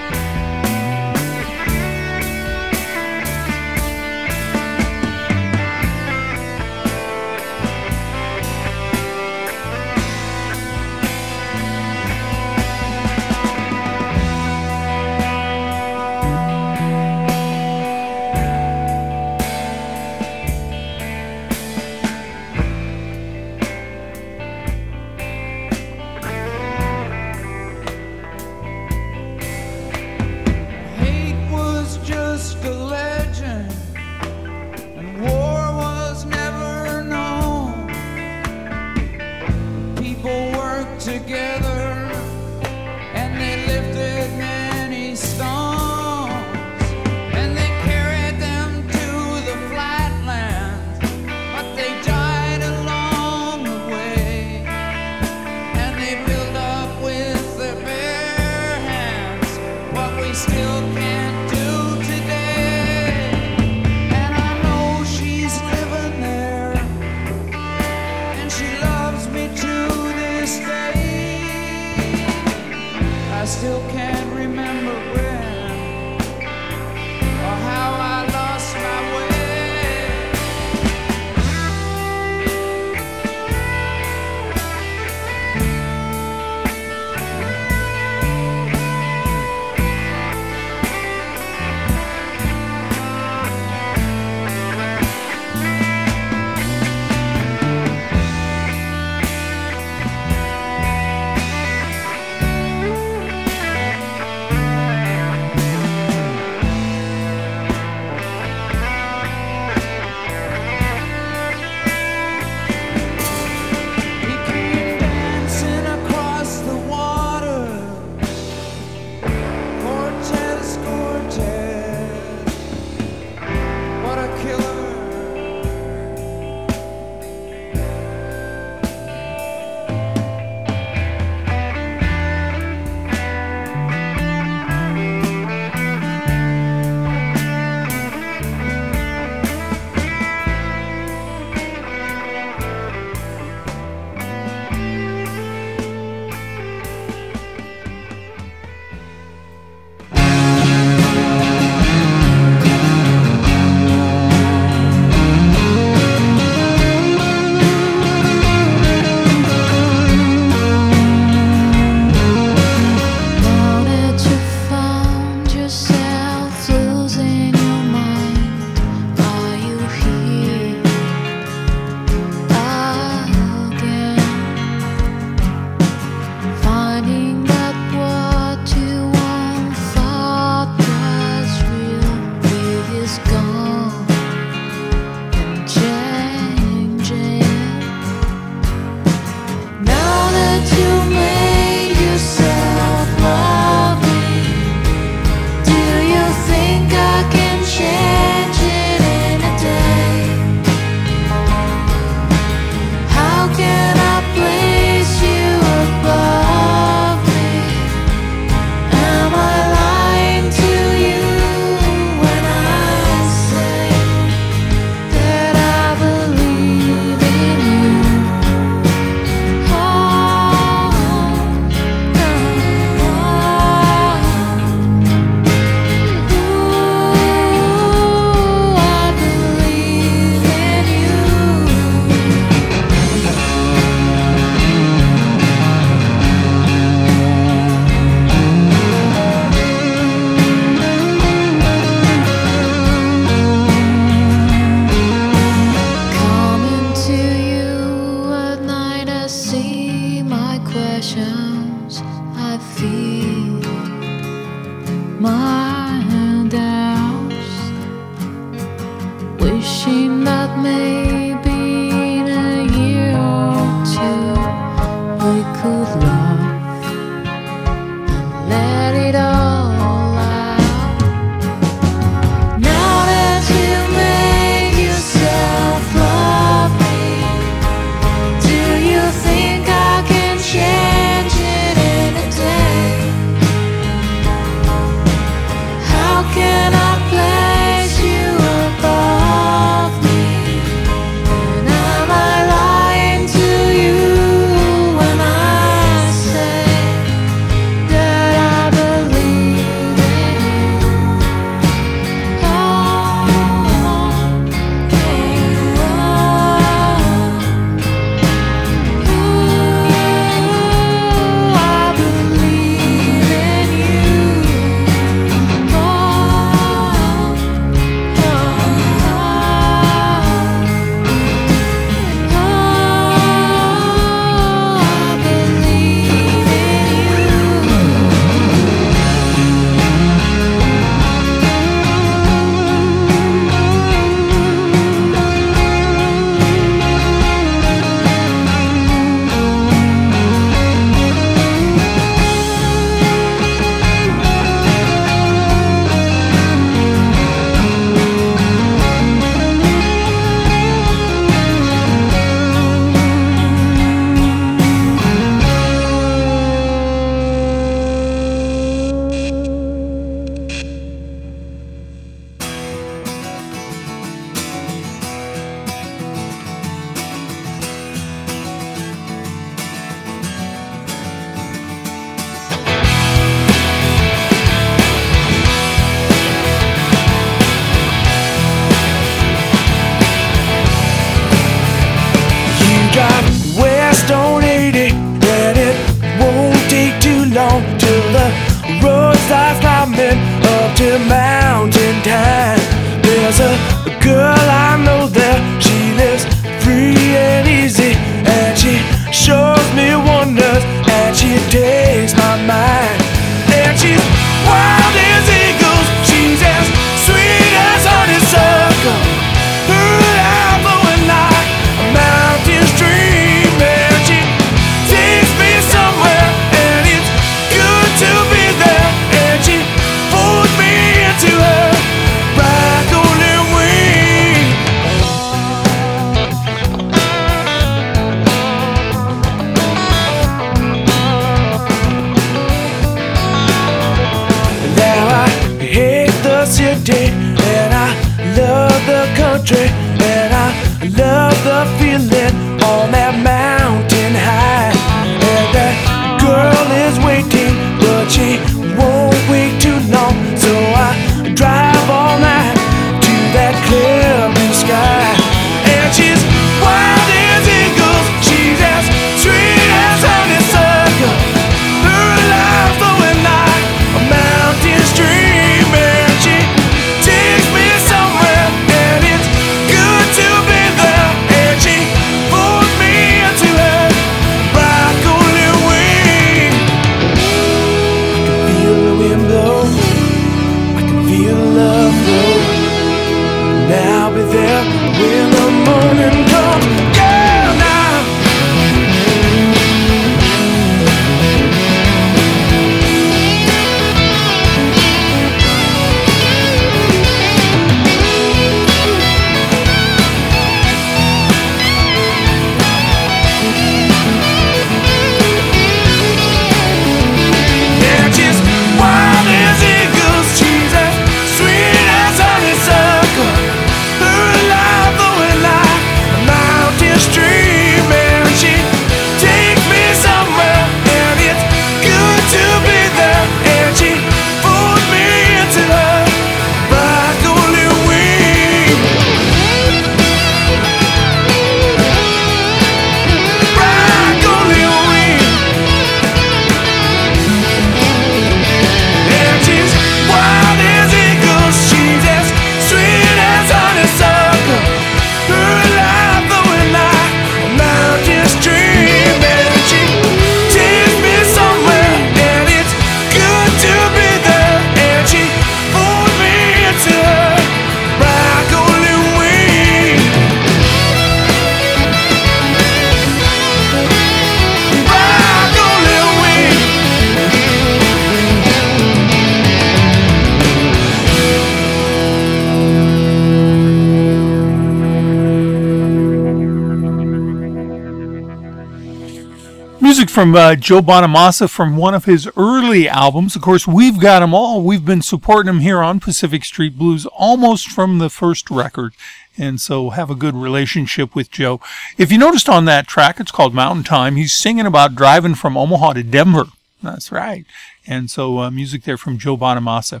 From uh, Joe Bonamassa from one of his early albums. Of course, we've got them all. We've been supporting him here on Pacific Street Blues almost from the first record. And so have a good relationship with Joe. If you noticed on that track, it's called Mountain Time. He's singing about driving from Omaha to Denver. That's right. And so uh, music there from Joe Bonamassa.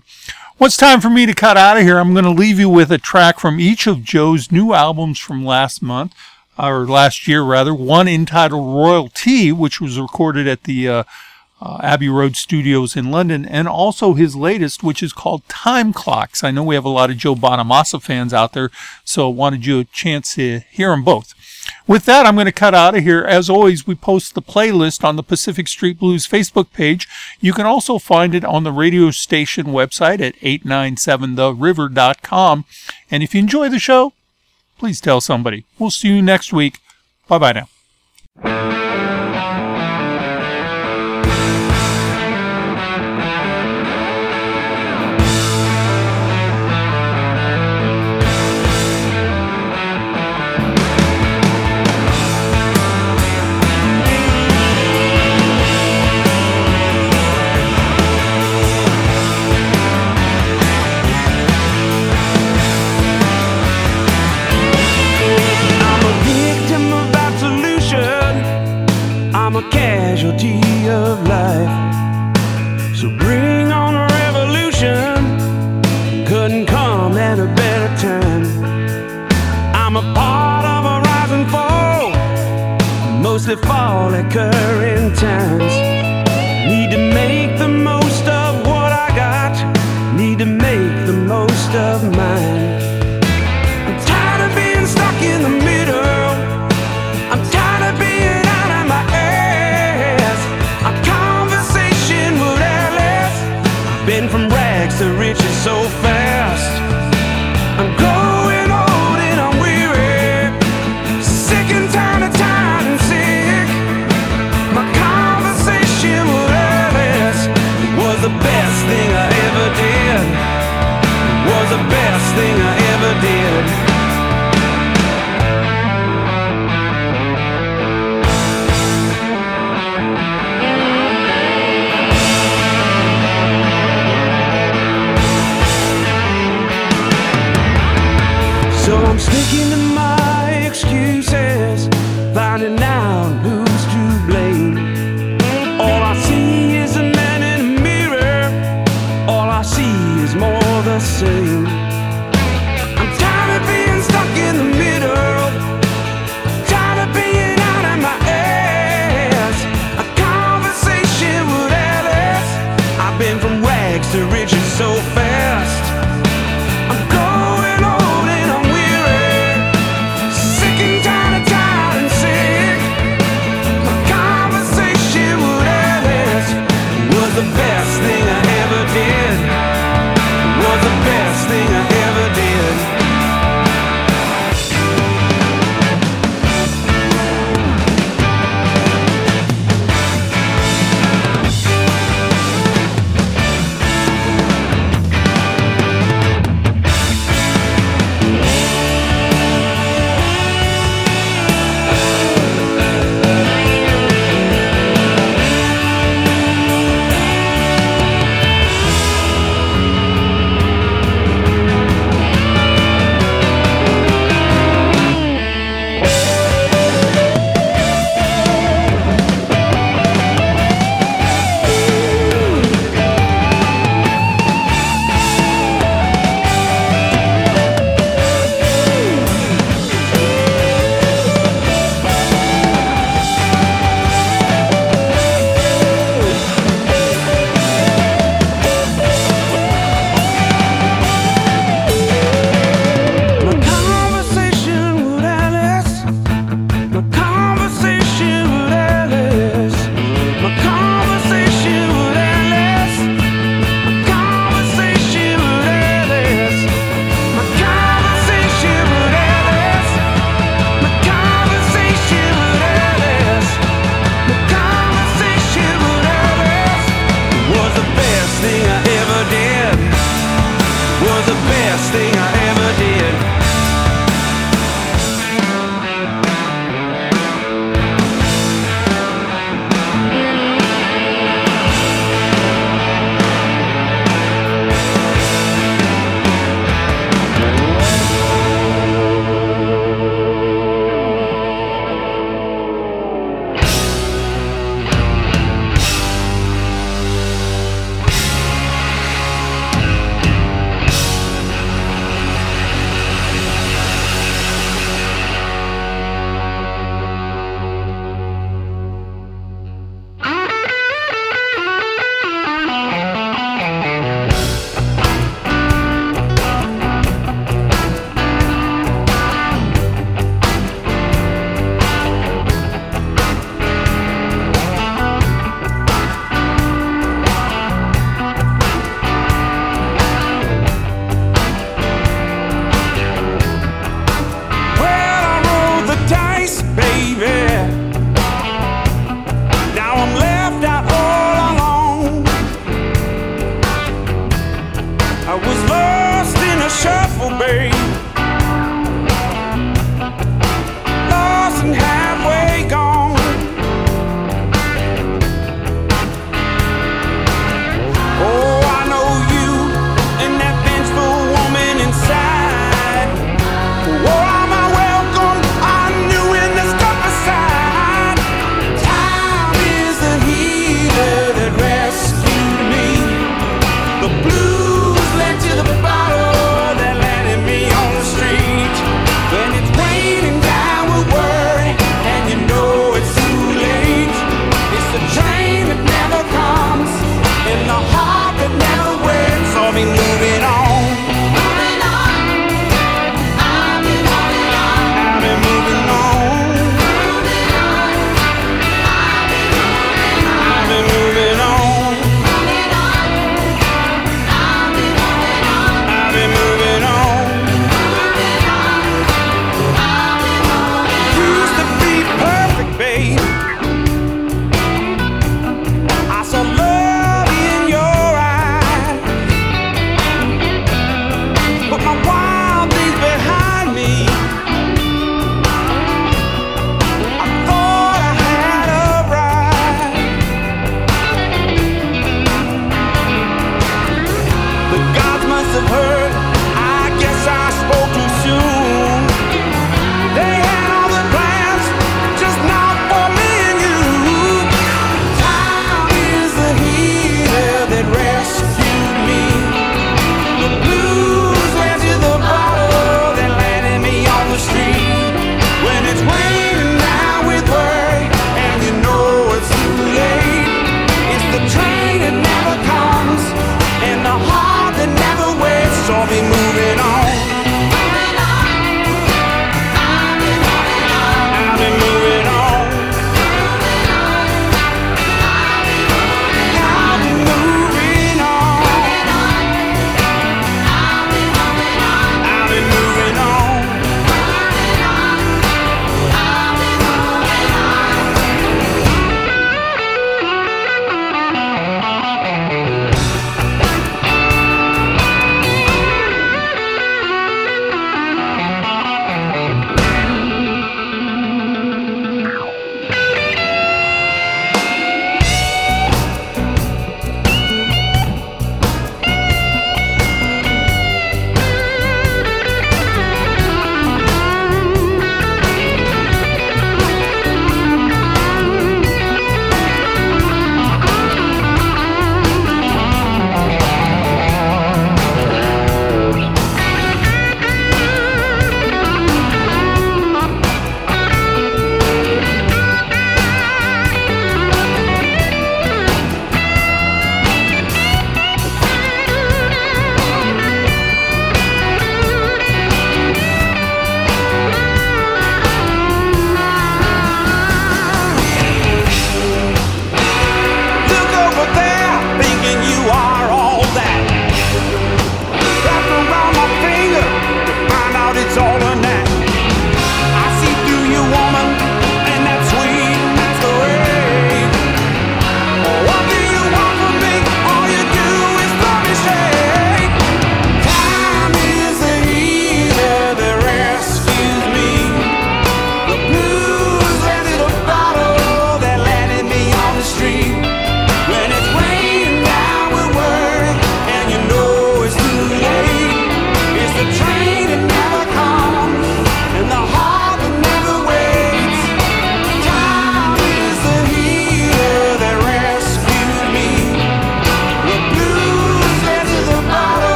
It's time for me to cut out of here. I'm going to leave you with a track from each of Joe's new albums from last month or last year rather, one entitled Royal Tea, which was recorded at the uh, uh, Abbey Road Studios in London, and also his latest, which is called Time Clocks. I know we have a lot of Joe Bonamassa fans out there, so I wanted you a chance to hear them both. With that, I'm going to cut out of here. As always, we post the playlist on the Pacific Street Blues Facebook page. You can also find it on the radio station website at 897theriver.com. And if you enjoy the show, please tell somebody. We'll see you next week. Bye bye now. Fall occurring times.